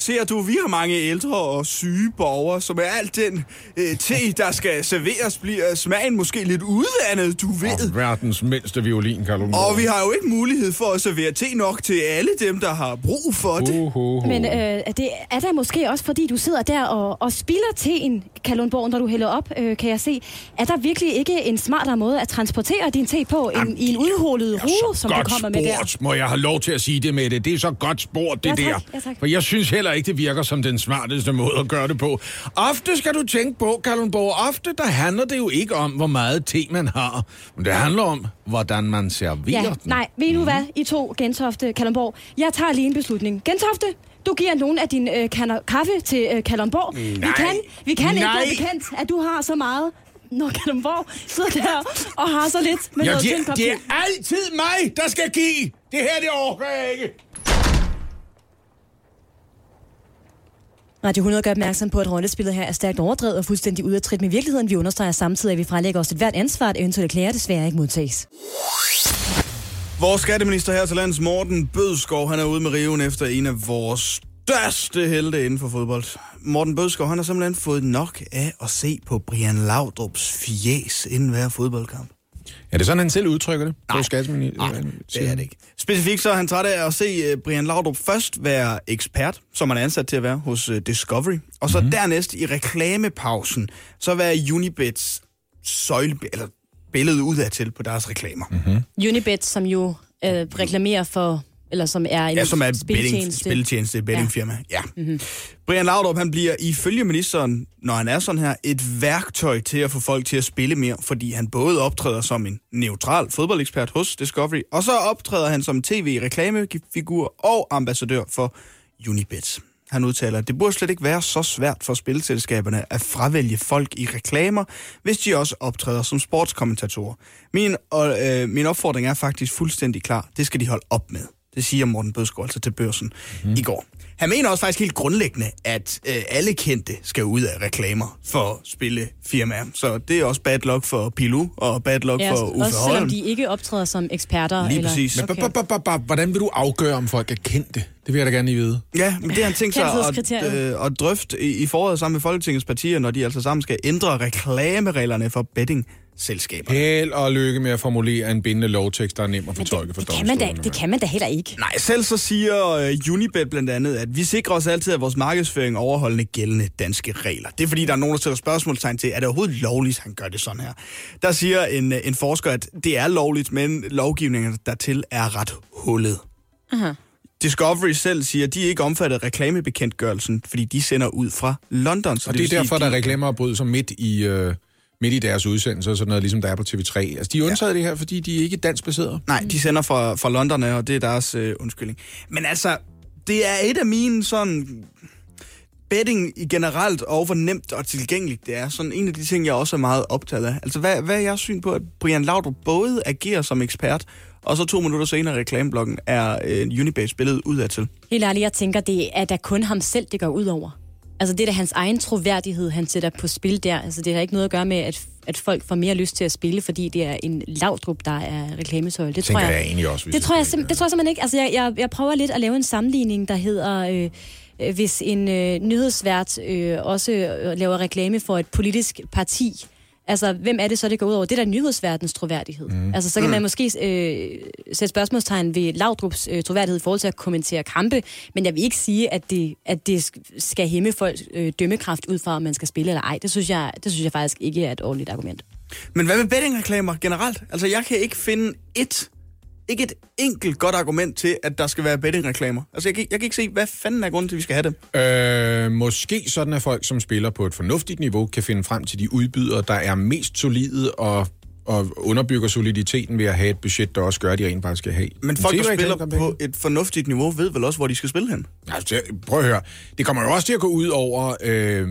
Ser du, vi har mange ældre og syge borgere, som er alt den øh, te, der skal serveres, bliver smagen måske lidt udvandet, du ved. Og verdens mindste violin, Kalundborg. Og vi har jo ikke mulighed for at servere te nok til alle dem, der har brug for det. Uh, uh, uh. Men øh, er det er der måske også, fordi du sidder der og, og spilder teen, Kalundborg, når du hælder op, øh, kan jeg se. Er der virkelig ikke en smartere måde at transportere din te på, end i en udhulet rue, som du kommer med der? må jeg have lov til at sige det med det. Det er så godt spurgt, det Ja, tak. der. Ja, tak. For jeg synes heller ikke, det virker som den smarteste måde at gøre det på. Ofte skal du tænke på, Kalundborg, ofte der handler det jo ikke om, hvor meget te man har. Men det handler om, hvordan man serverer Ja, den. nej, ved I nu hvad? I to, Gentofte, Kalundborg. Jeg tager lige en beslutning. Gentofte, du giver nogle af din øh, kanner, kaffe til øh, Kalundborg. Vi Nej. kan, vi kan ikke Nej. være bekendt, at du har så meget, når Kalundborg sidder der og har så lidt med Ja, noget det, det er altid mig, der skal give. Det her, det overgår jeg ikke. Radio 100 gør opmærksom på, at rollespillet her er stærkt overdrevet og fuldstændig ude af trit med virkeligheden. Vi understreger samtidig, at vi frelægger os et hvert ansvar, at eventuelle klager desværre ikke modtages. Vores skatteminister her til lands, Morten Bødskov, han er ude med riven efter en af vores største helte inden for fodbold. Morten Bødskov, han har simpelthen fået nok af at se på Brian Laudrups fjes inden hver fodboldkamp. Er det sådan, han selv udtrykker det? Nej. På skatteminister? Nej, det er det ikke. Specifikt så er han træt af at se uh, Brian Laudrup først være ekspert, som han er ansat til at være hos uh, Discovery, og så Mhm. mm-hmm. dernæst i reklamepausen, så være Unibets søjle, eller billede udadtil på deres reklamer. Mhm. Unibet, som jo øh, reklamerer for, eller som er en Ja, som er betting, spiltjeneste. spiltjeneste, bettingfirma. Ja. ja. Mhm. Brian Laudrup, han bliver ifølge ministeren, når han er sådan her, et værktøj til at få folk til at spille mere, fordi han både optræder som en neutral fodboldekspert hos Discovery, og så optræder han som tv-reklamefigur og ambassadør for Unibet. Han udtaler, at det burde slet ikke være så svært for spilselskaberne at fravælge folk i reklamer, hvis de også optræder som sportskommentatorer. Min, og, øh, min opfordring er faktisk fuldstændig klar. Det skal de holde op med. Det siger Morten Bødskov altså til børsen mm. i går. Han mener også faktisk helt grundlæggende, at øh, alle kendte skal ud af reklamer for spillefirmaer. Så det er også bad luck for Pilu og bad luck Ja, for Uffe også selvom Holm. de ikke optræder som eksperter. Lige eller... præcis. Men ba- ba- ba- ba- Hvordan vil du afgøre, om folk er kendte? Det vil jeg da gerne lige vide. Ja, men det har han tænkt sig at, øh, at drøfte i, i foråret sammen med Folketingets partier, når de altså sammen skal ændre reklamereglerne for bettingselskaber. Held og lykke med at formulere en bindende lovtekst, der er nem at fortolke for Kan man da, det kan man da heller ikke. Nej, selv så siger uh, Unibet blandt andet, at vi sikrer os altid, at vores markedsføring overholdende gældende danske regler. Det er fordi, der er nogen, der sætter spørgsmålstegn til, er det overhovedet lovligt, han gør det sådan her? Der siger en, øh, en forsker, at det er lovligt, men lovgivningen dertil er ret hullet. Aha. Discovery selv siger, at de er ikke omfattet af reklamebekendtgørelsen, fordi de sender ud fra London. Så Og det er vil sige, derfor, de- der er reklameafbryd som midt i, øh, midt i deres udsendelser, sådan noget, ligesom der er på TV3. Altså, de er undtaget ja. det her, fordi de er ikke dansk baseret. Nej, de sender fra, fra London, og det er deres øh, undskyldning. Men altså, det er et af mine sådan betting i generelt, og hvor nemt og tilgængeligt det er. Sådan en af de ting, jeg også er meget optaget af. Altså, hvad, hvad er jeres syn på, at Brian Laudrup både agerer som ekspert, og så to minutter senere reklameblokken er øh, Unibase billedet udadtil? Helt ærligt, jeg tænker, det er da kun ham selv, det går ud over. Altså, det er da hans egen troværdighed, han sætter på spil der. Altså, det har ikke noget at gøre med, at, at folk får mere lyst til at spille, fordi det er en lavdrup, der er reklamesøjle. Det Tænker tror jeg, jeg egentlig også, det jeg tror jeg, sim- det tror jeg simpelthen ikke. Altså, jeg, jeg, jeg prøver lidt at lave en sammenligning, der hedder... Øh, øh, hvis en øh, nyhedsvært øh, også øh, laver reklame for et politisk parti, altså, hvem er det så, det går ud over? Det er da nyhedsværtens troværdighed. Mm. Altså, så kan Mm. man måske øh, sætte spørgsmålstegn ved Laudrups øh, troværdighed i forhold til at kommentere kampe, men jeg vil ikke sige, at det, at det sk- skal hæmme folks øh, dømmekraft ud fra, om man skal spille eller ej. Det synes jeg, det synes jeg faktisk ikke er et ordentligt argument. Men hvad med bettingreklamer generelt? Altså, jeg kan ikke finde et, ikke et enkelt godt argument til, at der skal være bettingreklamer. Altså, jeg kan, jeg kan ikke se, hvad fanden er grunden til, at vi skal have dem. Øh, måske sådan, at folk, som spiller på et fornuftigt niveau, kan finde frem til de udbydere, der er mest solide og, og underbygger soliditeten ved at have et budget, der også gør, at de rent faktisk skal have. Men en folk, der spiller på et fornuftigt niveau, ved vel også, hvor de skal spille hen. Altså, prøv at høre. Det kommer jo også til at gå ud over øh,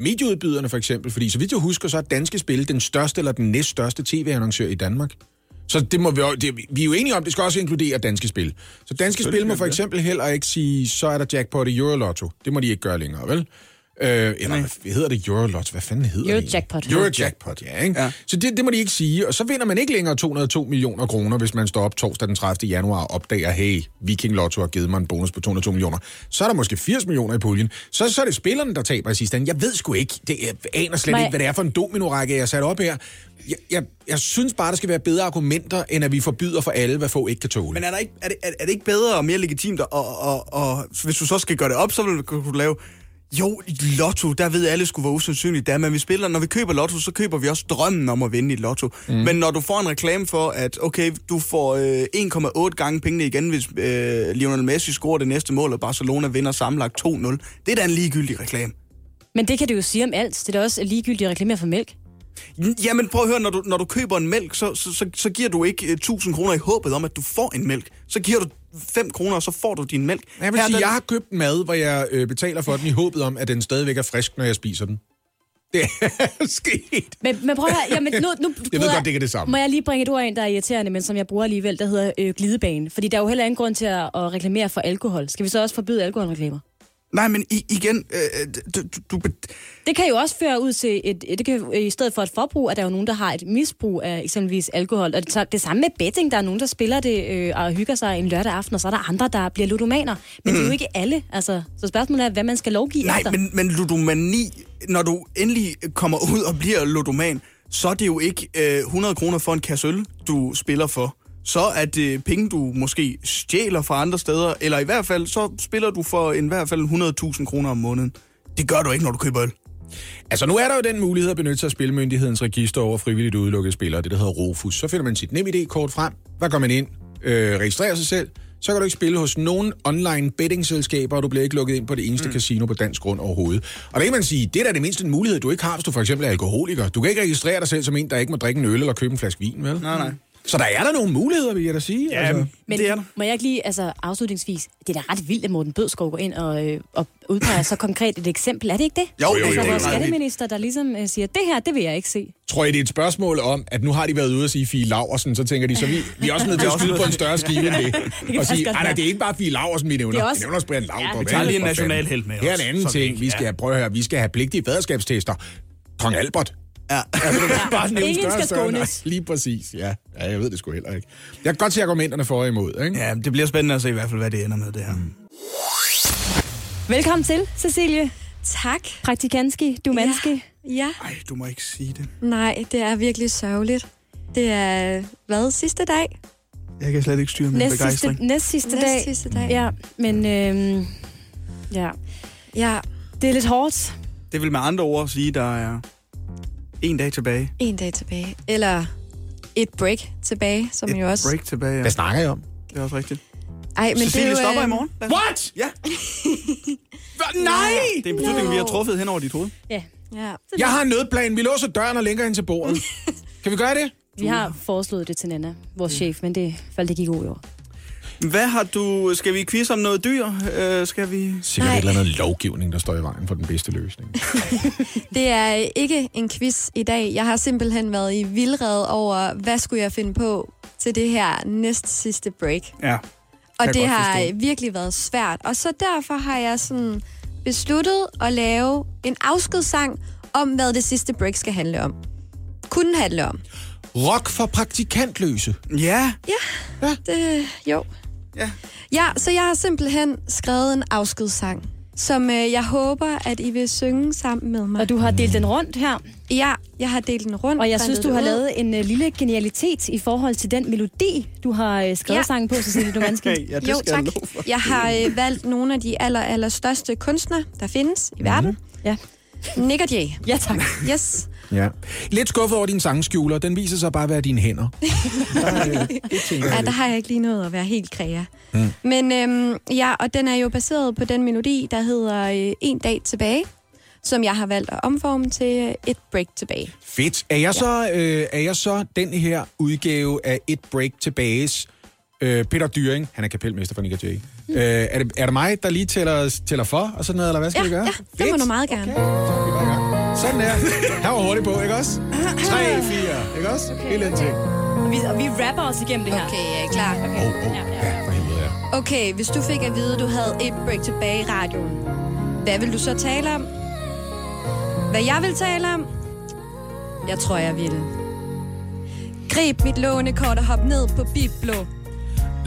medieudbyderne for eksempel, fordi så vidt jeg husker, så er Danske Spil den største eller den næststørste tv-annoncør i Danmark. Så det må vi, jo- det, vi er jo enige om, det skal også inkludere Danske Spil. Så Danske Spil må for eksempel heller ikke sige, så er der jackpot i Eurolotto. Det må de ikke gøre længere, vel? Øh, eller hvad hedder det? Eurolot? Hvad fanden hedder det? Eurojackpot. Eurojackpot, ja. Ikke? ja. Så det, det må de ikke sige. Og så vinder man ikke længere 202 millioner kroner, hvis man står op torsdag den 30. januar og opdager, hey, Viking Lotto har givet mig en bonus på 202 millioner. Så er der måske 80 millioner i puljen. Så, så er det spillerne, der taber i sidste ende. Jeg ved sgu ikke. Det, jeg aner slet Nej. ikke, hvad det er for en domino-række, jeg har sat op her. Jeg, jeg, jeg synes bare, der skal være bedre argumenter, end at vi forbyder for alle, hvad få ikke kan tåle. Men er, der ikke, er, det, er, er det ikke bedre og mere legitimt, og, og, og hvis du så skal gøre det op, så vil du kunne lave... Jo, i lotto, der ved alle skulle være usandsynligt, da, men vi spiller, når vi køber lotto, så køber vi også drømmen om at vinde i lotto. Mm. Men når du får en reklame for, at okay, du får øh, 1,8 gange pengene igen, hvis øh, Lionel Messi scorer det næste mål, og Barcelona vinder sammenlagt 2-0, det er da en ligegyldig reklame. Men det kan du jo sige om alt. Det er da også ligegyldigt at reklamere for mælk. Jamen prøv at høre, når du, når du køber en mælk, så, så, så, så giver du ikke øh, 1000 kroner i håbet om, at du får en mælk. Så giver du 5 kroner, og så får du din mælk. Jeg vil Her, sige, der- jeg har købt mad, hvor jeg øh, betaler for den i håbet om, at den stadigvæk er frisk, når jeg spiser den. Det er sket. Men, men prøv at høre, jamen, nu, nu Jeg ved godt, det er det samme. Må jeg lige bringe et ord ind, der er irriterende, men som jeg bruger alligevel, der hedder øh, glidebane. Fordi der er jo heller ingen grund til at, at reklamere for alkohol. Skal vi så også forbyde alkoholreklamer? Nej, men i, igen, øh, du, du, du, Det kan jo også føre ud til, et, det kan, jo- i stedet for et forbrug, at der er jo nogen, der har et misbrug af eksempelvis alkohol. Og det, det samme med betting, der er nogen, der spiller det øh, og hygger sig en lørdag aften, og så er der andre, der bliver ludomaner. Men mm. det er jo ikke alle. Altså, så spørgsmålet er, hvad man skal lovgive Nej, efter. men, men ludomani, når du endelig kommer ud og bliver ludoman, så er det jo ikke øh, 100 kroner for en kasse øl, du spiller for. Så er det penge, du måske stjæler fra andre steder, eller i hvert fald, så spiller du for en, i hvert fald 100.000 kroner om måneden. Det gør du ikke, når du køber øl. Altså, nu er der jo den mulighed at benytte sig af Spilmyndighedens register over frivilligt udelukkede spillere, det der hedder Rofus. Så finder man sit NemID-kort frem, hvad går man ind, øh, registrerer sig selv, så kan du ikke spille hos nogen online bettingselskaber, og du bliver ikke lukket ind på det eneste mm. casino på dansk grund overhovedet. Og der kan man sige, det er da det mindste en mulighed, du ikke har, hvis du for eksempel er alkoholiker. Du kan ikke registrere dig selv som en, der ikke må drikke en øl eller købe en flaske vin, vel? Nej, nej. Så der er der nogle muligheder, vil jeg da sige. Ja, altså. Men det er der. må jeg ikke lige, altså afslutningsvis, det er da ret vildt, at Morten Bødskov går ind og, øh, og udpeger så konkret et eksempel. Er det ikke det? Jo, jo, altså, jo, er vores skatteminister, der ligesom øh, siger, det her, det vil jeg ikke se. Tror I, det er et spørgsmål om, at nu har de været ude og sige Fie Laversen, så tænker de, så vi, vi er også nødt til at skyde på en større skive end det. Og sige, godt nej, det er ikke bare Fie Laversen, vi nævner. Det er også- Vi nævner også Brian Laudrup. Ja, Vi tager lige en nationalhelt med Her er en anden ting. vi- skal, ja. prøv at høre, vi skal have pligtige faderskabstester. Kong Albert. Ja. Altså, du kan bare nævne Ingen skal skånes. Lige præcis, ja. ja. jeg ved det sgu heller ikke. Jeg kan godt se argumenterne for og imod, ikke? ja, det bliver spændende at se i hvert fald, hvad det ender med, det her. Mm. Velkommen til, Cecilie. Tak. Praktikanski, du manski. Ja. Ej, du må ikke sige det. Nej, det er virkelig sørgeligt. Det er, hvad, sidste dag? Jeg kan slet ikke styre min Næst sidste, begejstring. næst sidste Næst dag. sidste dag. Ja, men øhm, ja, Ja, det er lidt hårdt. Det vil med andre ord sige, der er en dag tilbage. en dag tilbage. Eller et break tilbage, som jo også... Break tilbage, ja. Hvad snakker jeg om? Det er også rigtigt. Ej, men Cecilie det er jo, stopper øh, i morgen. What? Ja? Nej! det er en beslutning, vi har truffet hen over dit hoved. Ja, Ja. Jeg har en nødplan. Vi låser døren og lægger hende til bordet. Kan vi gøre det? vi har foreslået det til Nana, vores chef, men det faldt ikke i god jord. Hvad har du... Skal vi quizze om noget dyr? Uh, skal vi... Sikkert Nej. et eller andet lovgivning, der står i vejen for den bedste løsning. Det er ikke en quiz i dag. Jeg har simpelthen været i vildred over, hvad skulle jeg finde på til det her næst sidste break. Ja. Og det har forstå. virkelig været svært. Og så derfor har jeg sådan besluttet at lave en afskedssang om, hvad det sidste break skal handle om. Kunne handle om. Rock for praktikantløse. Ja. Ja, det, jo. Ja. Ja, så jeg har simpelthen skrevet en afskedssang, som øh, jeg håber, at I vil synge sammen med mig. Og du har delt den rundt her, Ja, jeg har delt den rundt. og jeg synes, du har ud. lavet en uh, lille genialitet i forhold til den melodi, du har uh, skrevet Ja. sangen på, Cecilie Dumanski. Hey, ja, det Jo, tak. jeg. Jeg har øh, valgt nogle af de aller, aller største kunstnere, der findes i verden. Ja. Nick og Jay. Ja, tak. Yes. Ja. Lidt skuffet over din sangskjuler. Den viser sig bare at være dine hænder. Der øh, Ja, der har jeg ikke lige nået at være helt kræa. Mm. Men øhm, ja, og den er jo baseret på den melodi, der hedder øh, En dag tilbage, som jeg har valgt at omforme til øh, Et break tilbage. Fedt. Er jeg, så, øh, er jeg så den her udgave af Et Break Tilbages øh, Peter Dyring, han er kapelmester for Nick Jay. Mm. Øh, er, det, er det mig, der lige tæller, tæller for, og sådan noget, eller hvad skal Ja, vi gøre? ja, det må du meget gerne. Så Sådan der. Han var hurtig på, ikke også? 3, 4, ikke også? Okay. Helt indtil. Og vi, og vi rapper os igennem det her. Okay, jeg er klar. Åh, oh, oh. ja, for helvede, ja. Okay, hvis du fik at vide, at du havde et break tilbage i radioen, hvad vil du så tale om? Hvad jeg vil tale om? Jeg tror, jeg vil. Grib mit lånekort og hop ned på Biblo.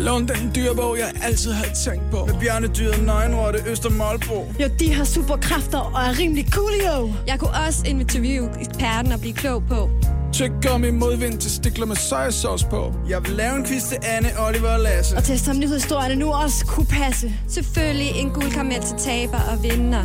Lån den dyrebog, jeg altid har tænkt på. Med bjørnedyret nøgenrotte Østermålbro. Jo, de har superkræfter og er rimelig coolio. Jeg kunne også interviewe eksperten og blive klog på. Tyk gummi modvind til stikler med sojasauce på. Jeg vil lave en quiz til Anne, Oliver og Lasse. Og teste om nyhedshistorierne nu også kunne passe. Selvfølgelig en guldkaramel til taber og vinder.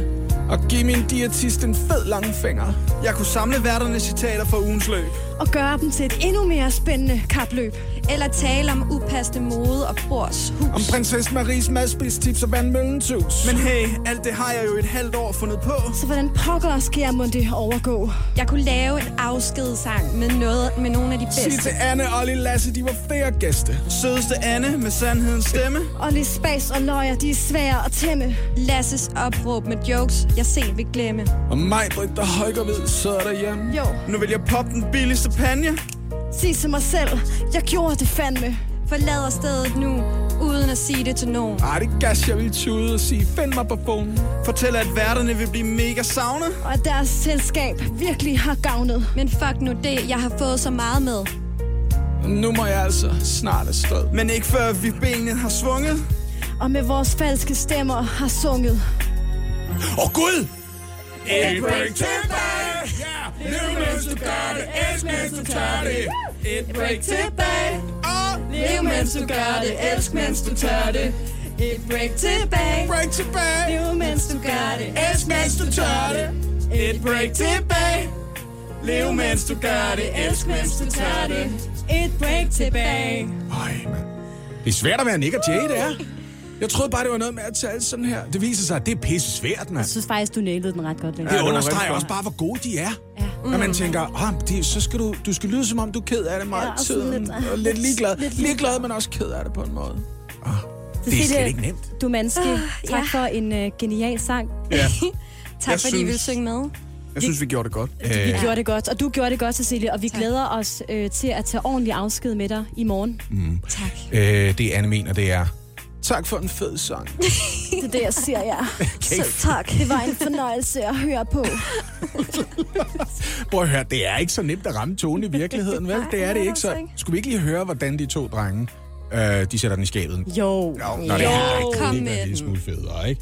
Og give min diætist en fed langfinger. Jeg kunne samle værternes citater for ugens løb. Og gøre dem til et endnu mere spændende kapløb. Eller tale om upassende mode og brors hus. Om prinsesse Maries madspidstips og vandmøllentus. Men hey, alt det har jeg jo et halvt år fundet på. Så hvordan pokker skal jeg må det overgå? Jeg kunne lave en afskedssang med, noget, med nogle af de bedste. Sig til Anne, Olli, Lasse, de var flere gæste. Sødeste Anne med sandhedens stemme. Olli Spas og løjer, de er svære at tæmme. Lasses opråb med jokes, jeg sent vil glemme. Og mig, Britt, der højker ved, sidder derhjemme. Jo. Nu vil jeg poppe den billigste panje. Sig til mig selv, jeg gjorde det fandme. Forlader stedet nu, uden at sige det til nogen. Ej, det gas, jeg vil tude og sige, find mig på phone. Fortæl, at værterne vil blive mega savnet. Og at deres selskab virkelig har gavnet. Men fuck nu det, jeg har fået så meget med. Nu må jeg altså snart afsted. Men ikke før vi benene har svunget. Og med vores falske stemmer har sunget. Åh, oh, Gud! Et break tilbage! Ja, lev mens du gør det, elsk mens du tør det. Et break tilbage! Lev mens du gør det, elsk mens du tør det. Et break tilbage. Break tilbage! Lev mens du gør det, Elsk mens du tør det. Et break tilbage! Lev mens du gør det, elsk mens du tør det. Et break tilbage. Ej, mand. Det er svært at være Nick og Jay, det er. Jeg troede bare, det var noget med at tale sådan her. Det viser sig, at det er pisse svært, mand. Jeg synes faktisk, du nailede den ret godt. Længere. Det det understreger også bare, hvor gode de er. Ja. Når man tænker, ah, det, så skal du, du skal lyde som om, du er ked af det meget Ja, tiden. lidt, og lidt ligeglad. lidt ligeglad, men også ked af det på en måde. Ah, det er slet ikke nemt. Du mandske, Ah, tak ja. for en uh, genial sang. Ja. Tak Jeg fordi I synes- vil synge med. Jeg synes, vi gjorde det godt. Vi Øh, gjorde det godt, og du gjorde det godt, Cecilie, og vi Tak. glæder os øh, til at tage ordentlig afsked med dig i morgen. Tak. øh, det Anne mener, det er, tak for en fed sang. Det er det, jeg siger, ja. Selv tak. Det var en fornøjelse at høre på. Prøv at høre, det er ikke så nemt at ramme tonen i virkeligheden, vel? Nej, Det er det det ikke. det Så altså skulle vi ikke lige høre, hvordan de to drenge, øh, de sætter den i skabet? Jo. Nå, det er Jo, ikke kom det er med en lille smule federe, ikke?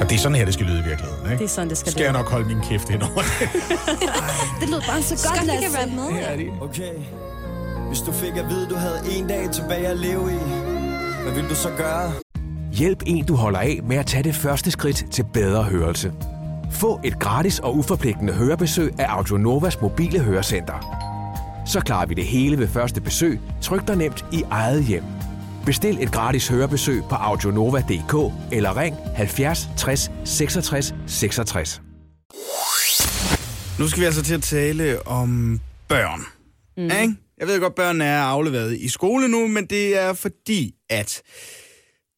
Og det er sådan her, det skal lyde i virkeligheden, ikke? Det er sådan, det skal Skal jeg nok holde min kæft ind over det? Det lød bare så godt, Godt, vi kan Lasse. rappe med. Er det. Okay, hvis du fik at vide, du havde en dag tilbage at leve i, hvad vil du så gøre? Hjælp en, du holder af med at tage det første skridt til bedre hørelse. Få et gratis og uforpligtende hørebesøg af Audionovas mobile hørecenter. Så klarer vi det hele ved første besøg, tryk dig nemt i eget hjem. Bestil et gratis hørebesøg på audionova.dk eller ring 70 60 66 66. Nu skal vi altså til at tale om børn. Mm. Ikke? Jeg ved godt, børnene er afleveret i skole nu, men det er fordi, at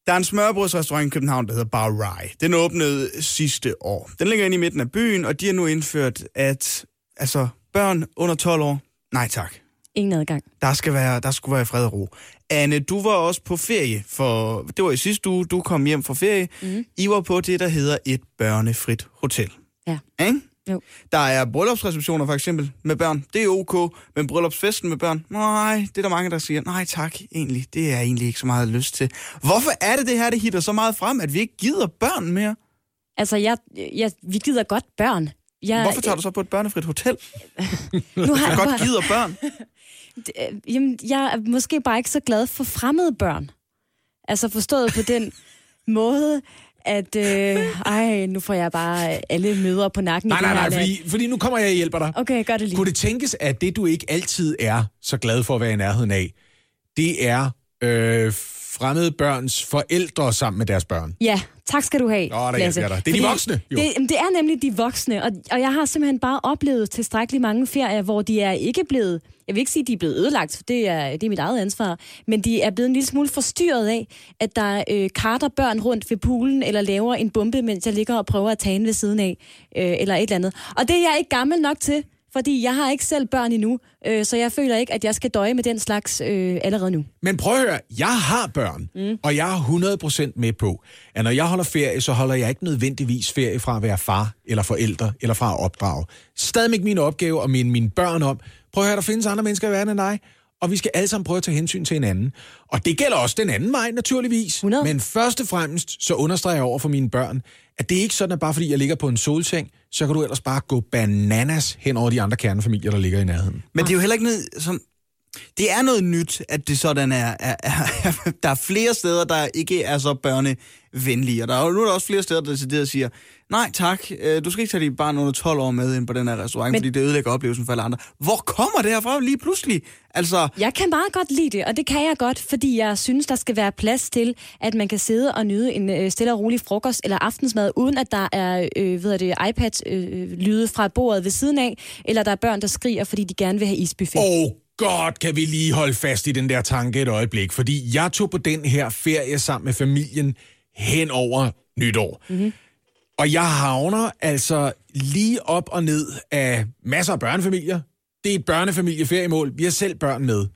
der er en smørbrødsrestaurant i København, der hedder Bar Rye. Den åbnede sidste år. Den ligger inde i midten af byen, og de har nu indført, at altså, børn under 12 år, nej tak. Ingen adgang. Der, skal være, der skulle være fred og ro. Anne, du var også på ferie, for det var i sidste uge, du kom hjem fra ferie. Mm. I var på det, der hedder et børnefrit hotel. Ja. Ikke? Jo. Der er bryllupsreceptioner for eksempel med børn. Det er ok, men bryllupsfesten med børn, nej, det er der mange, der siger, nej tak, egentlig, det er jeg egentlig ikke så meget lyst til. Hvorfor er det det her, det hitter så meget frem, at vi ikke gider børn mere? Altså, jeg, jeg, vi gider godt børn. Jeg, Hvorfor tager du så på et børnefrit hotel? Nu har Jeg jeg godt gider børn. Øh, Jamen, jeg er måske bare ikke så glad for fremmede børn. Altså forstået på den måde, at øh, ej, nu får jeg bare alle mødre på nakken. Nej, nej, nej, fordi, fordi nu kommer jeg og hjælper dig. Okay, gør det lige. Kunne det tænkes, at det, du ikke altid er så glad for at være i nærheden af, det er øh, fremmede børns forældre sammen med deres børn? Ja, tak skal du have, Nå, der Lasse. dig. Det er de voksne, jo. Det, det er nemlig de voksne, og, og jeg har simpelthen bare oplevet tilstrækkeligt mange ferier, hvor de er ikke blevet, jeg vil ikke sige, at de er blevet ødelagt, for det er, det er mit eget ansvar, men de er blevet en lille smule forstyrret af, at der øh, karter børn rundt ved poolen, eller laver en bombe, mens jeg ligger og prøver at tage en ved siden af, øh, eller et eller andet. Og det er jeg ikke gammel nok til, fordi jeg har ikke selv børn endnu, øh, så jeg føler ikke, at jeg skal døje med den slags øh, allerede nu. Men prøv at høre, jeg har børn, mm. og jeg er 100% med på, at når jeg holder ferie, så holder jeg ikke nødvendigvis ferie fra at være far eller forældre eller fra at opdrage. Stadig min opgave at minde mine børn om, prøv at høre, der findes andre mennesker i verden end dig, og vi skal alle sammen prøve at tage hensyn til hinanden. Og det gælder også den anden vej, naturligvis. 100. Men først og fremmest, så understreger jeg over for mine børn, at det er ikke sådan, at bare fordi jeg ligger på en solseng, så kan du ellers bare gå bananas hen over de andre kernefamilier, der ligger i nærheden. Men det er jo heller ikke noget, som... Det er noget nyt, at det sådan er, er, er... Der er flere steder, der ikke er så børnevenlige, og der er jo nu er der også flere steder, der siger, nej tak, øh, du skal ikke tage dit barn under 12 år med ind på den her restaurant, Men... fordi det ødelægger oplevelsen for alle andre. Hvor kommer det her fra lige pludselig? Altså, Jeg kan meget godt lide det, og det kan jeg godt, fordi jeg synes, der skal være plads til, at man kan sidde og nyde en øh, stille og rolig frokost eller aftensmad, uden at der er øh, ved det, iPad-lyde øh, fra bordet ved siden af, eller der er børn, der skriger, fordi de gerne vil have isbuffet. Oh godt kan vi lige holde fast i den der tanke et øjeblik, fordi jeg tog på den her ferie sammen med familien hen over nytår. Mm-hmm. Og jeg havner altså lige op og ned af masser af børnefamilier. Det er et børnefamilieferiemål. Vi har selv børn med.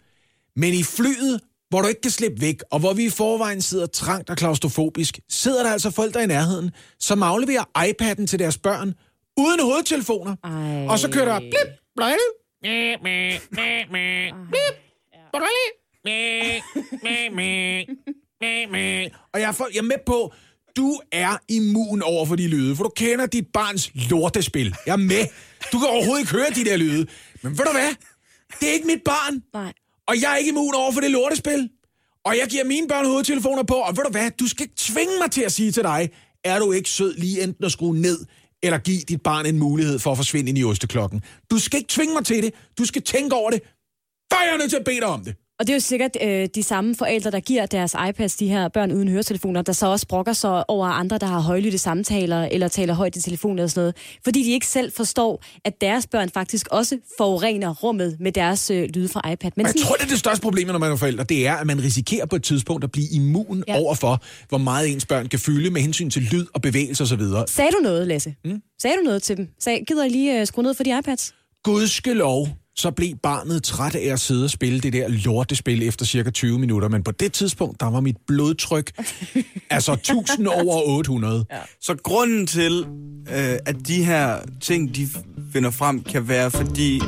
Men i flyet, hvor du ikke kan slippe væk, og hvor vi i forvejen sidder trangt og klaustrofobisk, sidder der altså forældre i nærheden, som afleverer iPad'en til deres børn, uden hovedtelefoner. Ej. Og så kører der blip, blip. Blip. Mæ, mæ, mæ. Mæ, mæ. Og jeg er, for, jeg er med på, du er immun over for de lyde, for du kender dit barns lortespil. Jeg er med. Du kan overhovedet ikke høre de der lyde. Men ved du hvad? Det er ikke mit barn. Nej. Og jeg er ikke immun over for det lortespil. Og jeg giver mine børn hovedtelefoner på. Og ved du hvad? Du skal ikke tvinge mig til at sige til dig, er du ikke sød lige enten at skrue ned eller give dit barn en mulighed for at forsvinde ind i osteklokken. Du skal ikke tvinge mig til det. Du skal tænke over det. Før jeg er nødt til at bede dig om det. Og det er jo sikkert øh, de samme forældre, der giver deres iPads, de her børn uden høretelefoner, der så også brokker sig over andre, der har højlytte samtaler eller taler højt i telefonen eller sådan noget. Fordi de ikke selv forstår, at deres børn faktisk også forurener rummet med deres øh, lyde fra iPad. Men jeg tror, det er det største problem, når man er forældre. Det er, at man risikerer på et tidspunkt at blive immun ja. over for, hvor meget ens børn kan fylde med hensyn til lyd og bevægelse osv. Sagde du noget, Lasse? Mm? Sagde du noget til dem? Sag, gider I lige øh, skrue ned for de iPads? Gudskelov, så blev barnet træt af at sidde og spille det der lortespil efter cirka 20 minutter. Men på det tidspunkt, der var mit blodtryk altså 1000 over 800. Ja. Så grunden til, øh, at de her ting, de finder frem, kan være, fordi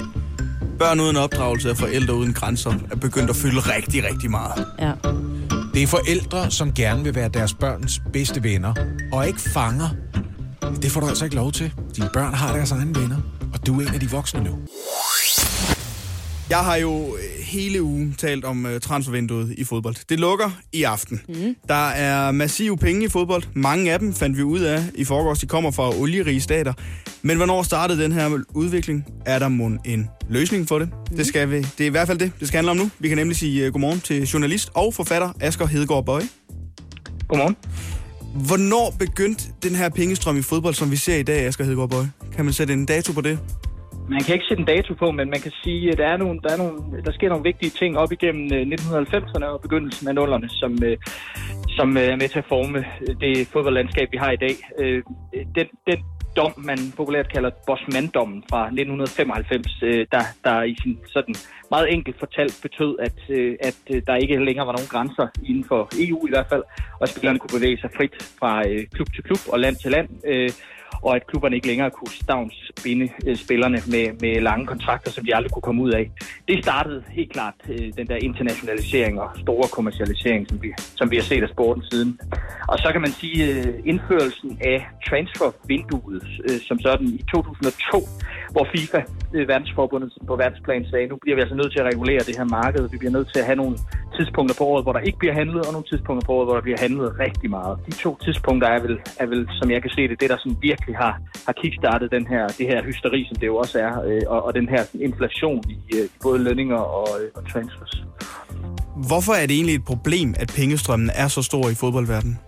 børn uden opdragelse og forældre uden grænser er begyndt at fylde rigtig, rigtig meget. Ja. Det er forældre, som gerne vil være deres børns bedste venner, og ikke fanger. Det får du altså ikke lov til. Dine børn har deres egne venner, og du er en af de voksne nu. Jeg har jo øh, hele ugen talt om uh, transfervinduet i fodbold. Det lukker i aften. Mm. Der er massive penge i fodbold. Mange af dem fandt vi ud af i forgårs. De kommer fra olierige stater. Men hvornår startede den her udvikling? Er der mon en løsning for det? Mm. Det skal vi. Det er i hvert fald det, det skal handle om nu. Vi kan nemlig sige uh, godmorgen til journalist og forfatter Asger Hedegaard Bøje. Godmorgen. Hvornår begyndte den her pengestrøm i fodbold, som vi ser i dag, Asger Hedegaard Bøje? Kan man sætte en dato på det? Man kan ikke sætte en dato på, men man kan sige, at der, er nogle, der, er nogle, der sker nogle vigtige ting op igennem øh, 1990'erne og begyndelsen af nullerne, som, øh, som øh, er med til at forme det fodboldlandskab, vi har i dag. Den, den dom, man populært kalder Bosman-dommen fra 1995, der, der i sin sådan meget enkelt fortalt betød, at, at der ikke længere var nogen grænser inden for EU i hvert fald, og spillerne kunne bevæge sig frit fra klub til klub og land til land og at klubberne ikke længere kunne stavnsbinde øh, spillerne med, med lange kontrakter, som de aldrig kunne komme ud af. Det startede helt klart øh, den der internationalisering og store kommercialisering, som vi, som vi har set af sporten siden. Og så kan man sige, øh, indførelsen af transfervinduet, som sådan i 2002, hvor FIFA, verdensforbundet på verdensplan, sagde, nu bliver vi altså nødt til at regulere det her marked, vi bliver nødt til at have nogle tidspunkter på året, hvor der ikke bliver handlet, og nogle tidspunkter på året, hvor der bliver handlet rigtig meget. De to tidspunkter er vel, er vel som jeg kan se det, det der sådan virkelig har, har kickstartet den her, det her hysteri, som det jo også er, øh, og, og den her inflation i øh, både lønninger og, øh, og transfers. Hvorfor er det egentlig et problem, at pengestrømmen er så stor i fodboldverdenen?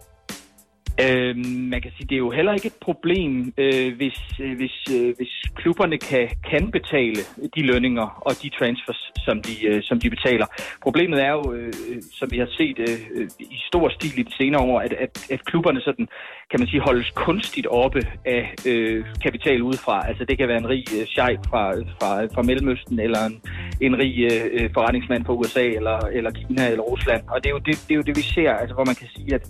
Øh, man kan sige, det er jo heller ikke et problem, øh, hvis, øh, hvis, øh, hvis klubberne kan, kan betale de lønninger og de transfers, som de, øh, som de betaler. Problemet er jo, øh, som vi har set øh, i stor stil i de senere år, at, at, at klubberne sådan, kan man sige, holdes kunstigt oppe af øh, kapital udefra. Altså det kan være en rig øh, sheik fra, fra, fra Mellemøsten, eller en, en rig øh, forretningsmand fra USA, eller, eller Kina, eller Rusland. Og det er, jo det, det er jo det, vi ser, altså, hvor man kan sige, at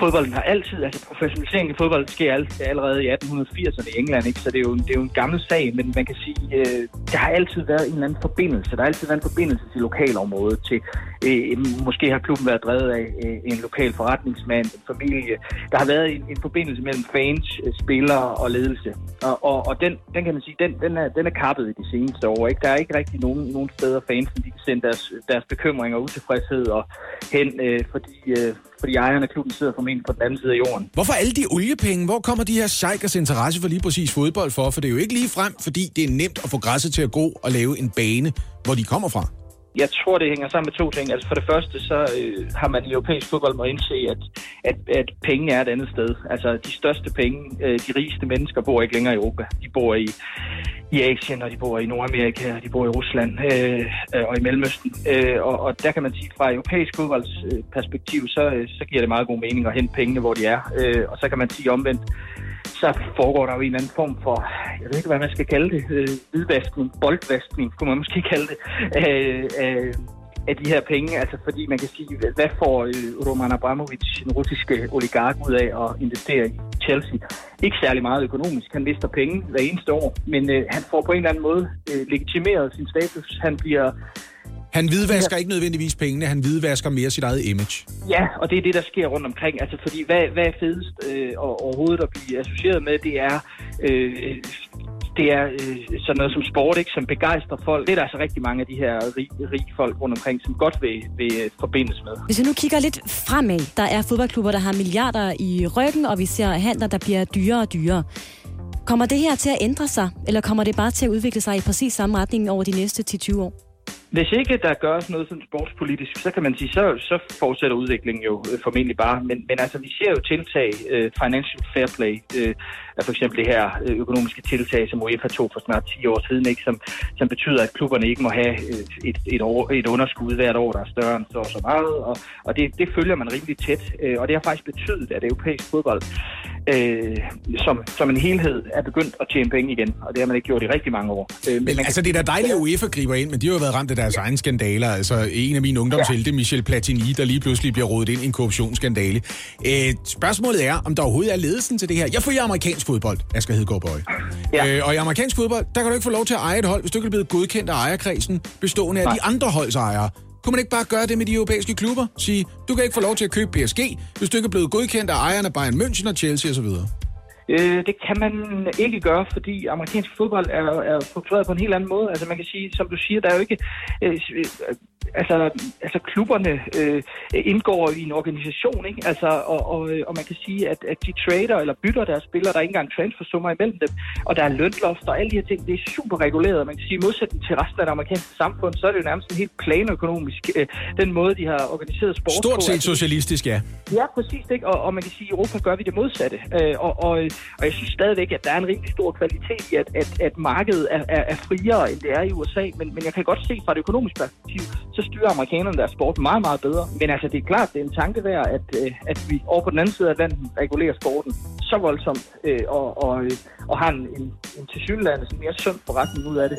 fodbolden har altid, altså professionaliseringen i fodbold sker allerede i 1880'erne i England, ikke? så det er, jo, det er jo en gammel sag, men man kan sige, øh, der har altid været en eller anden forbindelse. Der har altid været en forbindelse til lokalområdet, til øh, måske har klubben været drevet af øh, en lokal forretningsmand, en familie. Der har været en, en forbindelse mellem fans, øh, spillere og ledelse. Og, og, og den, den kan man sige, den, den, er, den er kappet i de seneste år. Ikke? Der er ikke rigtig nogen, nogen steder, fansen de kan sende deres, deres bekymringer og utilfredshed og hen, øh, fordi, øh, fordi ejerne af klubben sidder formentlig på den anden side af jorden. Hvorfor alle de oliepenge? Hvor kommer de her sheikers interesse for lige præcis fodbold for? For det er jo ikke lige frem, fordi det er nemt at få græsset til at gå og lave en bane, hvor de kommer fra. Jeg tror, det hænger sammen med to ting. Altså for det første, så øh, har man i europæisk fodbold må indse, at, at, at penge er et andet sted. Altså de største penge, øh, de rigeste mennesker bor ikke længere i Europa. De bor i, i Asien, og de bor i Nordamerika, og de bor i Rusland øh, øh og i Mellemøsten. Øh, og, og der kan man sige, fra europæisk fodbolds øh, perspektiv, så, øh, så giver det meget god mening at hente pengene, hvor de er. Øh, og så kan man sige omvendt, så foregår der jo en eller anden form for, jeg ved ikke, hvad man skal kalde det, øh, hvidvaskning, boldvaskning, kunne man måske kalde det, øh, øh, af de her penge. Altså fordi man kan sige, hvad får øh, Roman Abramovic, den russiske oligark, ud af at investere i Chelsea? Ikke særlig meget økonomisk. Han mister penge hver eneste år, men øh, han får på en eller anden måde øh, legitimeret sin status. Han bliver han hvidvasker ikke nødvendigvis pengene, han hvidvasker mere sit eget image. Ja, og det er det, der sker rundt omkring. Altså, fordi hvad, hvad er fedest øh, og, overhovedet at blive associeret med, det er, øh, det er øh, sådan noget som sport, ikke, som begejstrer folk. Det er der altså rigtig mange af de her rige, rige folk rundt omkring, som godt vil, vil øh, forbindes med. Hvis vi nu kigger lidt fremad, der er fodboldklubber, der har milliarder i ryggen, og vi ser handler, der bliver dyrere og dyrere. Kommer det her til at ændre sig, eller kommer det bare til at udvikle sig i præcis samme retning over de næste 10-20 år? Hvis ikke der gøres noget sådan sportspolitisk, så kan man sige, så, så fortsætter udviklingen jo øh, formentlig bare. Men, men altså, vi ser jo tiltag, øh, financial fair play, øh, er for eksempel det her øh, økonomiske tiltag, som UEFA tog for snart 10 år siden, ikke, som, som betyder, at klubberne ikke må have et, et, år, et underskud hvert år, der er større end så og så meget. Og, og det, det følger man rimelig tæt. Øh, og det har faktisk betydet, at europæisk fodbold øh, som, som en helhed er begyndt at tjene penge igen. Og det har man ikke gjort i rigtig mange år. Øh, Men man altså, det er da dejligt, at UEFA griber ind, men de har jo været ramt af deres egne skandaler. Altså, en af mine ungdomshelte, Michel Platini, der lige pludselig bliver rodet ind i en korruptionsskandale. Øh, spørgsmålet er, om der overhovedet er ledelsen til det her. Jeg følger amerikansk fodbold, Asger Hedegaard Bøje. Ja. Øh, og i amerikansk fodbold, der kan du ikke få lov til at eje et hold, hvis du ikke er blevet godkendt af ejerkredsen, bestående af Nej. de andre holdsejere. Kunne man ikke bare gøre det med de europæiske klubber? Sige, du kan ikke få lov til at købe PSG, hvis du ikke er blevet godkendt af ejerne Bayern München og Chelsea osv. Øh, det kan man ikke gøre, fordi amerikansk fodbold er, er struktureret på en helt anden måde. Altså man kan sige, som du siger, der er jo ikke... Øh, øh, altså, altså klubberne øh, indgår i en organisation, ikke? Altså, og, og, øh, og man kan sige, at, at de trader eller bytter deres spillere, der er ikke engang transfersummer imellem dem, og der er lønlofter og alle de her ting, det er super reguleret. Man kan sige, i modsætning til resten af det amerikanske samfund, så er det jo nærmest en helt planøkonomisk, øh, den måde, de har organiseret sport Stort på. set Altså, socialistisk, ja. Ja, præcis. Ikke? Og, og man kan sige, at i Europa gør vi det modsatte. Øh, og, og, og jeg synes stadigvæk, at der er en rigtig stor kvalitet i, at, at, at markedet er, er, er friere, end det er i USA. Men, men jeg kan godt se fra det økonomiske perspektiv, så styrer amerikanerne deres sport meget, meget bedre. Men altså, det er klart, det er en tanke værd, at, øh, at vi over på den anden side af Atlanten regulerer sporten så voldsomt øh, og, og, øh, og har en, en, en tilsyneladende mere sund forretning ud af det.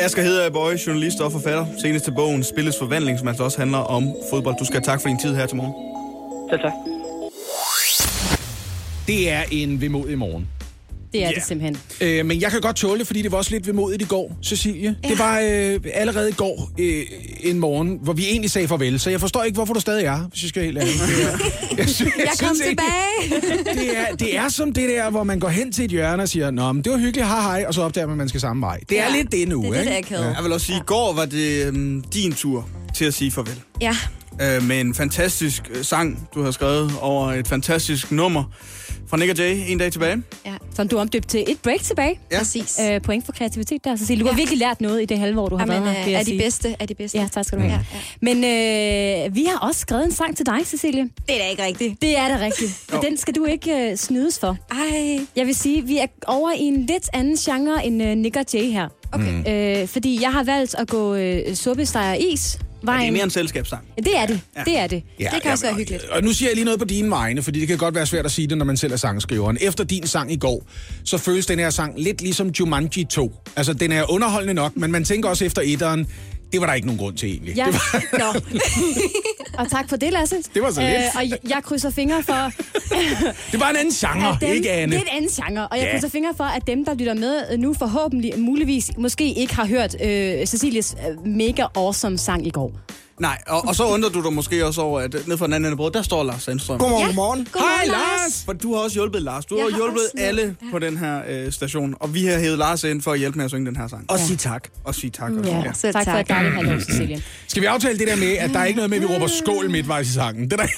Asger Hedder Bøje, journalist og forfatter. Senest til bogen Spillets Forvandling, som altså også handler om fodbold. Du skal have tak for din tid her til morgen. Selv tak. Det er en vemodig morgen. Det er yeah. det simpelthen. Øh, men jeg kan godt tåle det, fordi det var også lidt vemodigt i går, Cecilie. Ja. Det var øh, allerede i går øh, en morgen, hvor vi egentlig sagde farvel, så jeg forstår ikke, hvorfor du stadig er, hvis jeg skal helt ærligt. Det Jeg, sy- Jeg kom synes ikke, tilbage. det er, det er som det der, hvor man går hen til et hjørne og siger, Nå, men det var hyggeligt, hej hej, og så opdager man, at man skal samme vej. Det er Ja, lidt det nu, det er det, ikke? der er ked. Jeg vil også sige, i går var det øhm, din tur til at sige farvel. Ja. Øh, med en fantastisk øh, sang, du har skrevet over et fantastisk nummer fra Nick og Jay, en dag tilbage. Ja. Som du omdøbte til et break tilbage. Ja. Præcis. Øh, point for kreativitet der, Cecilie. Du har virkelig lært noget i det halve år, du har Jamen, været her. øh, er de sige. bedste, er de bedste. Ja, tak skal du have. Men øh, vi har også skrevet en sang til dig, Cecilie. Det er da ikke rigtigt. Det er det rigtigt. Og den skal du ikke øh, snydes for. Ej. Jeg vil sige, vi er over i en lidt anden genre end øh, Nick og Jay her. Okay. Øh, fordi jeg har valgt at gå øh, suppestejer is. Ja, det er mere en selskabssang. Ja, det er det. Ja. Det er det. Ja, det kan også være hyggeligt. Og nu siger jeg lige noget på dine vegne, fordi det kan godt være svært at sige det, når man selv er sangskriveren. Efter din sang i går, så føles den her sang lidt ligesom Jumanji 2. Altså, den er underholdende nok, men man tænker også efter etteren, det var der ikke nogen grund til egentlig. Ja. Det var, Nå. og tak for det, Lasse. Det var så lidt. og jeg, jeg krydser fingre for... det var en anden genre, dem, ikke Anne? Det er en anden genre, og jeg Ja. krydser fingre for, at dem, der lytter med nu forhåbentlig, muligvis, måske ikke har hørt øh, Cecilies øh, mega awesome sang i går. Nej, og, og så undrer du dig måske også over, at ned for den anden ende der står Lars Sandstrøm. Godmorgen, Ja. godmorgen. Godmorgen, Hej Lars. For du har også hjulpet Lars. Du Jeg har har hjulpet også alle hjulpet, på den her øh, station. Og vi har hævet Lars ind for at hjælpe med at synge den her sang. Og sige tak. Og sige tak også. Ja, så tak, for et dejligt halvår, Cecilie. Skal vi aftale det der med, at der er ikke noget med, at vi råber skål midtvejs i sangen? Det er der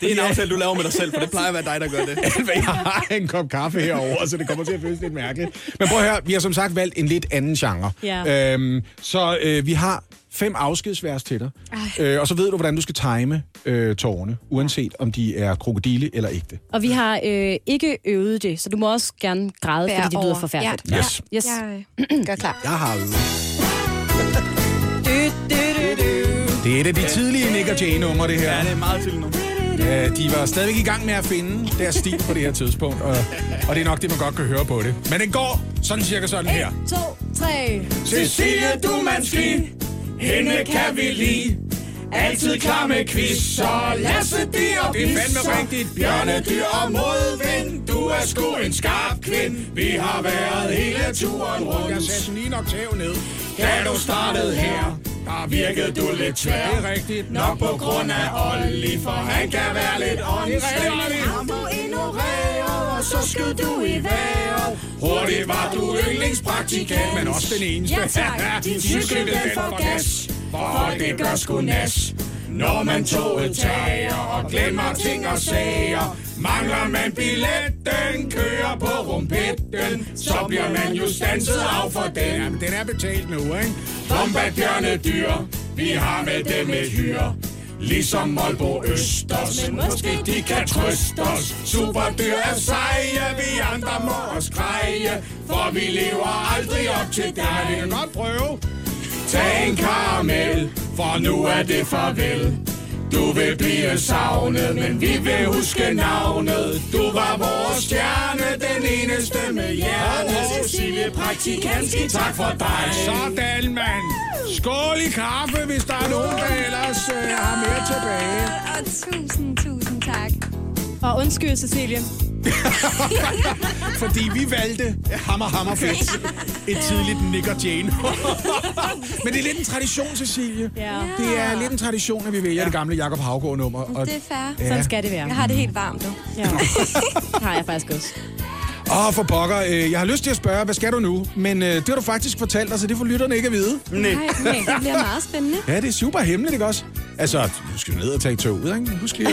Det er en aftale, du laver med dig selv, for det plejer at være dig, der gør det. jeg har en kop kaffe herover, så det kommer til at føles lidt mærkeligt. Men prøv at høre, vi har som sagt valgt en lidt anden genre. Ja. Øhm, så øh, vi har fem afskedsvers til dig. Øh, og så ved du, hvordan du skal time øh, tårerne, uanset om de er krokodille eller ægte. Og vi har øh, ikke øvet det, så du må også gerne græde, Bær fordi det lyder forfærdeligt. Ja. Yes. yes. Jeg øh, gør klar. Jeg har Det er et af de tidlige Nick og Jay-numre, det her. Ja, det er meget til nu. Ja, de var stadigvæk i gang med at finde deres stil på det her tidspunkt, og, og det er nok det, man godt kan høre på det. Men den går sådan cirka sådan her. 1, 2, 3. Cecilie Dumanski, hende kan vi lide. Altid klar med quiz, så Lasse de og Det er fandme rigtigt. Bjørnedyr og modvind, du er sgu en skarp kvind. Vi har været hele turen rundt. Jeg satte lige nok tæv ned. Da du startede her, der virkede du lidt tvær. Det er rigtigt. Nok på grund af Olli, for han kan være lidt åndssvag. Ham du ignorerer, og så skød du i vejret. Hurtigt var du yndlingspraktikant, men også den eneste. Ja, tak. Din cykel den får gas, for det gør sgu nas. Når man toget tager og glemmer ting og sager, mangler man billetten, kører på rumpetten, så bliver man jo stanset af for den. Jamen, den er betalt nu, ikke? Bombardbjørne dyr, vi har med dem et hyr. Ligesom Molbo Østers, men måske de kan trøste os. Superdyr er seje, vi andre må os greje, for vi lever aldrig op til dig. Vi kan godt prøve. Tag en karamel, for nu er det farvel. Du vil blive savnet, men vi vil huske navnet. Du var vores stjerne, den eneste med hjerte. Cecilie Praktikanski, tak for dig. Sådan, mand. Skål i kaffe, hvis der er nogen, der ellers øh, har mere tilbage. Og tusind, tusind tak. Og undskyld, Cecilie. Fordi vi valgte hammer, hammer fedt. Et tidligt Nick og Jane. Men det er lidt en tradition, Cecilie. Ja. Det er lidt en tradition, at vi vælger ja. det gamle Jakob Havgård-nummer. Og Det er fair. Ja. Sådan skal det være. Jeg har det helt varmt nu. Ja. Det har jeg faktisk også. Åh, for pokker. Øh, jeg har lyst til at spørge, hvad skal du nu? Men øh, det har du faktisk fortalt os, så det får lytterne ikke at vide. Nej. Nej, det bliver meget spændende. Ja, det er super hemmeligt, ikke også? Altså, du skal jo ned og tage toget, ikke? Husk lige.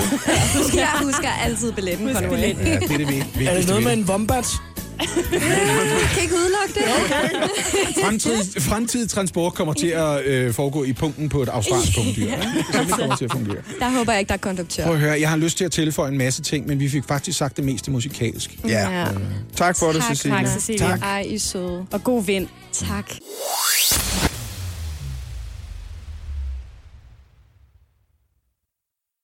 Jeg husker altid billetten nu. af. Ja, det er det vigtigste. Er det noget med en vombat? Jeg kan ikke udelukke det. Fremtidig, fremtidig transport kommer til at øh, foregå i punkten på et australsk punktdyr. Ikke? Det er det kommer til at fungere. Der håber jeg ikke, der er konduktør. Prøv at høre, jeg har lyst til at tilføje en masse ting, men vi fik faktisk sagt det meste musikalsk. Ja. Tak for det, Tak, Cecilie. Tak, Cecilie. Tak. Ej, I er søde. Og god vind. Tak.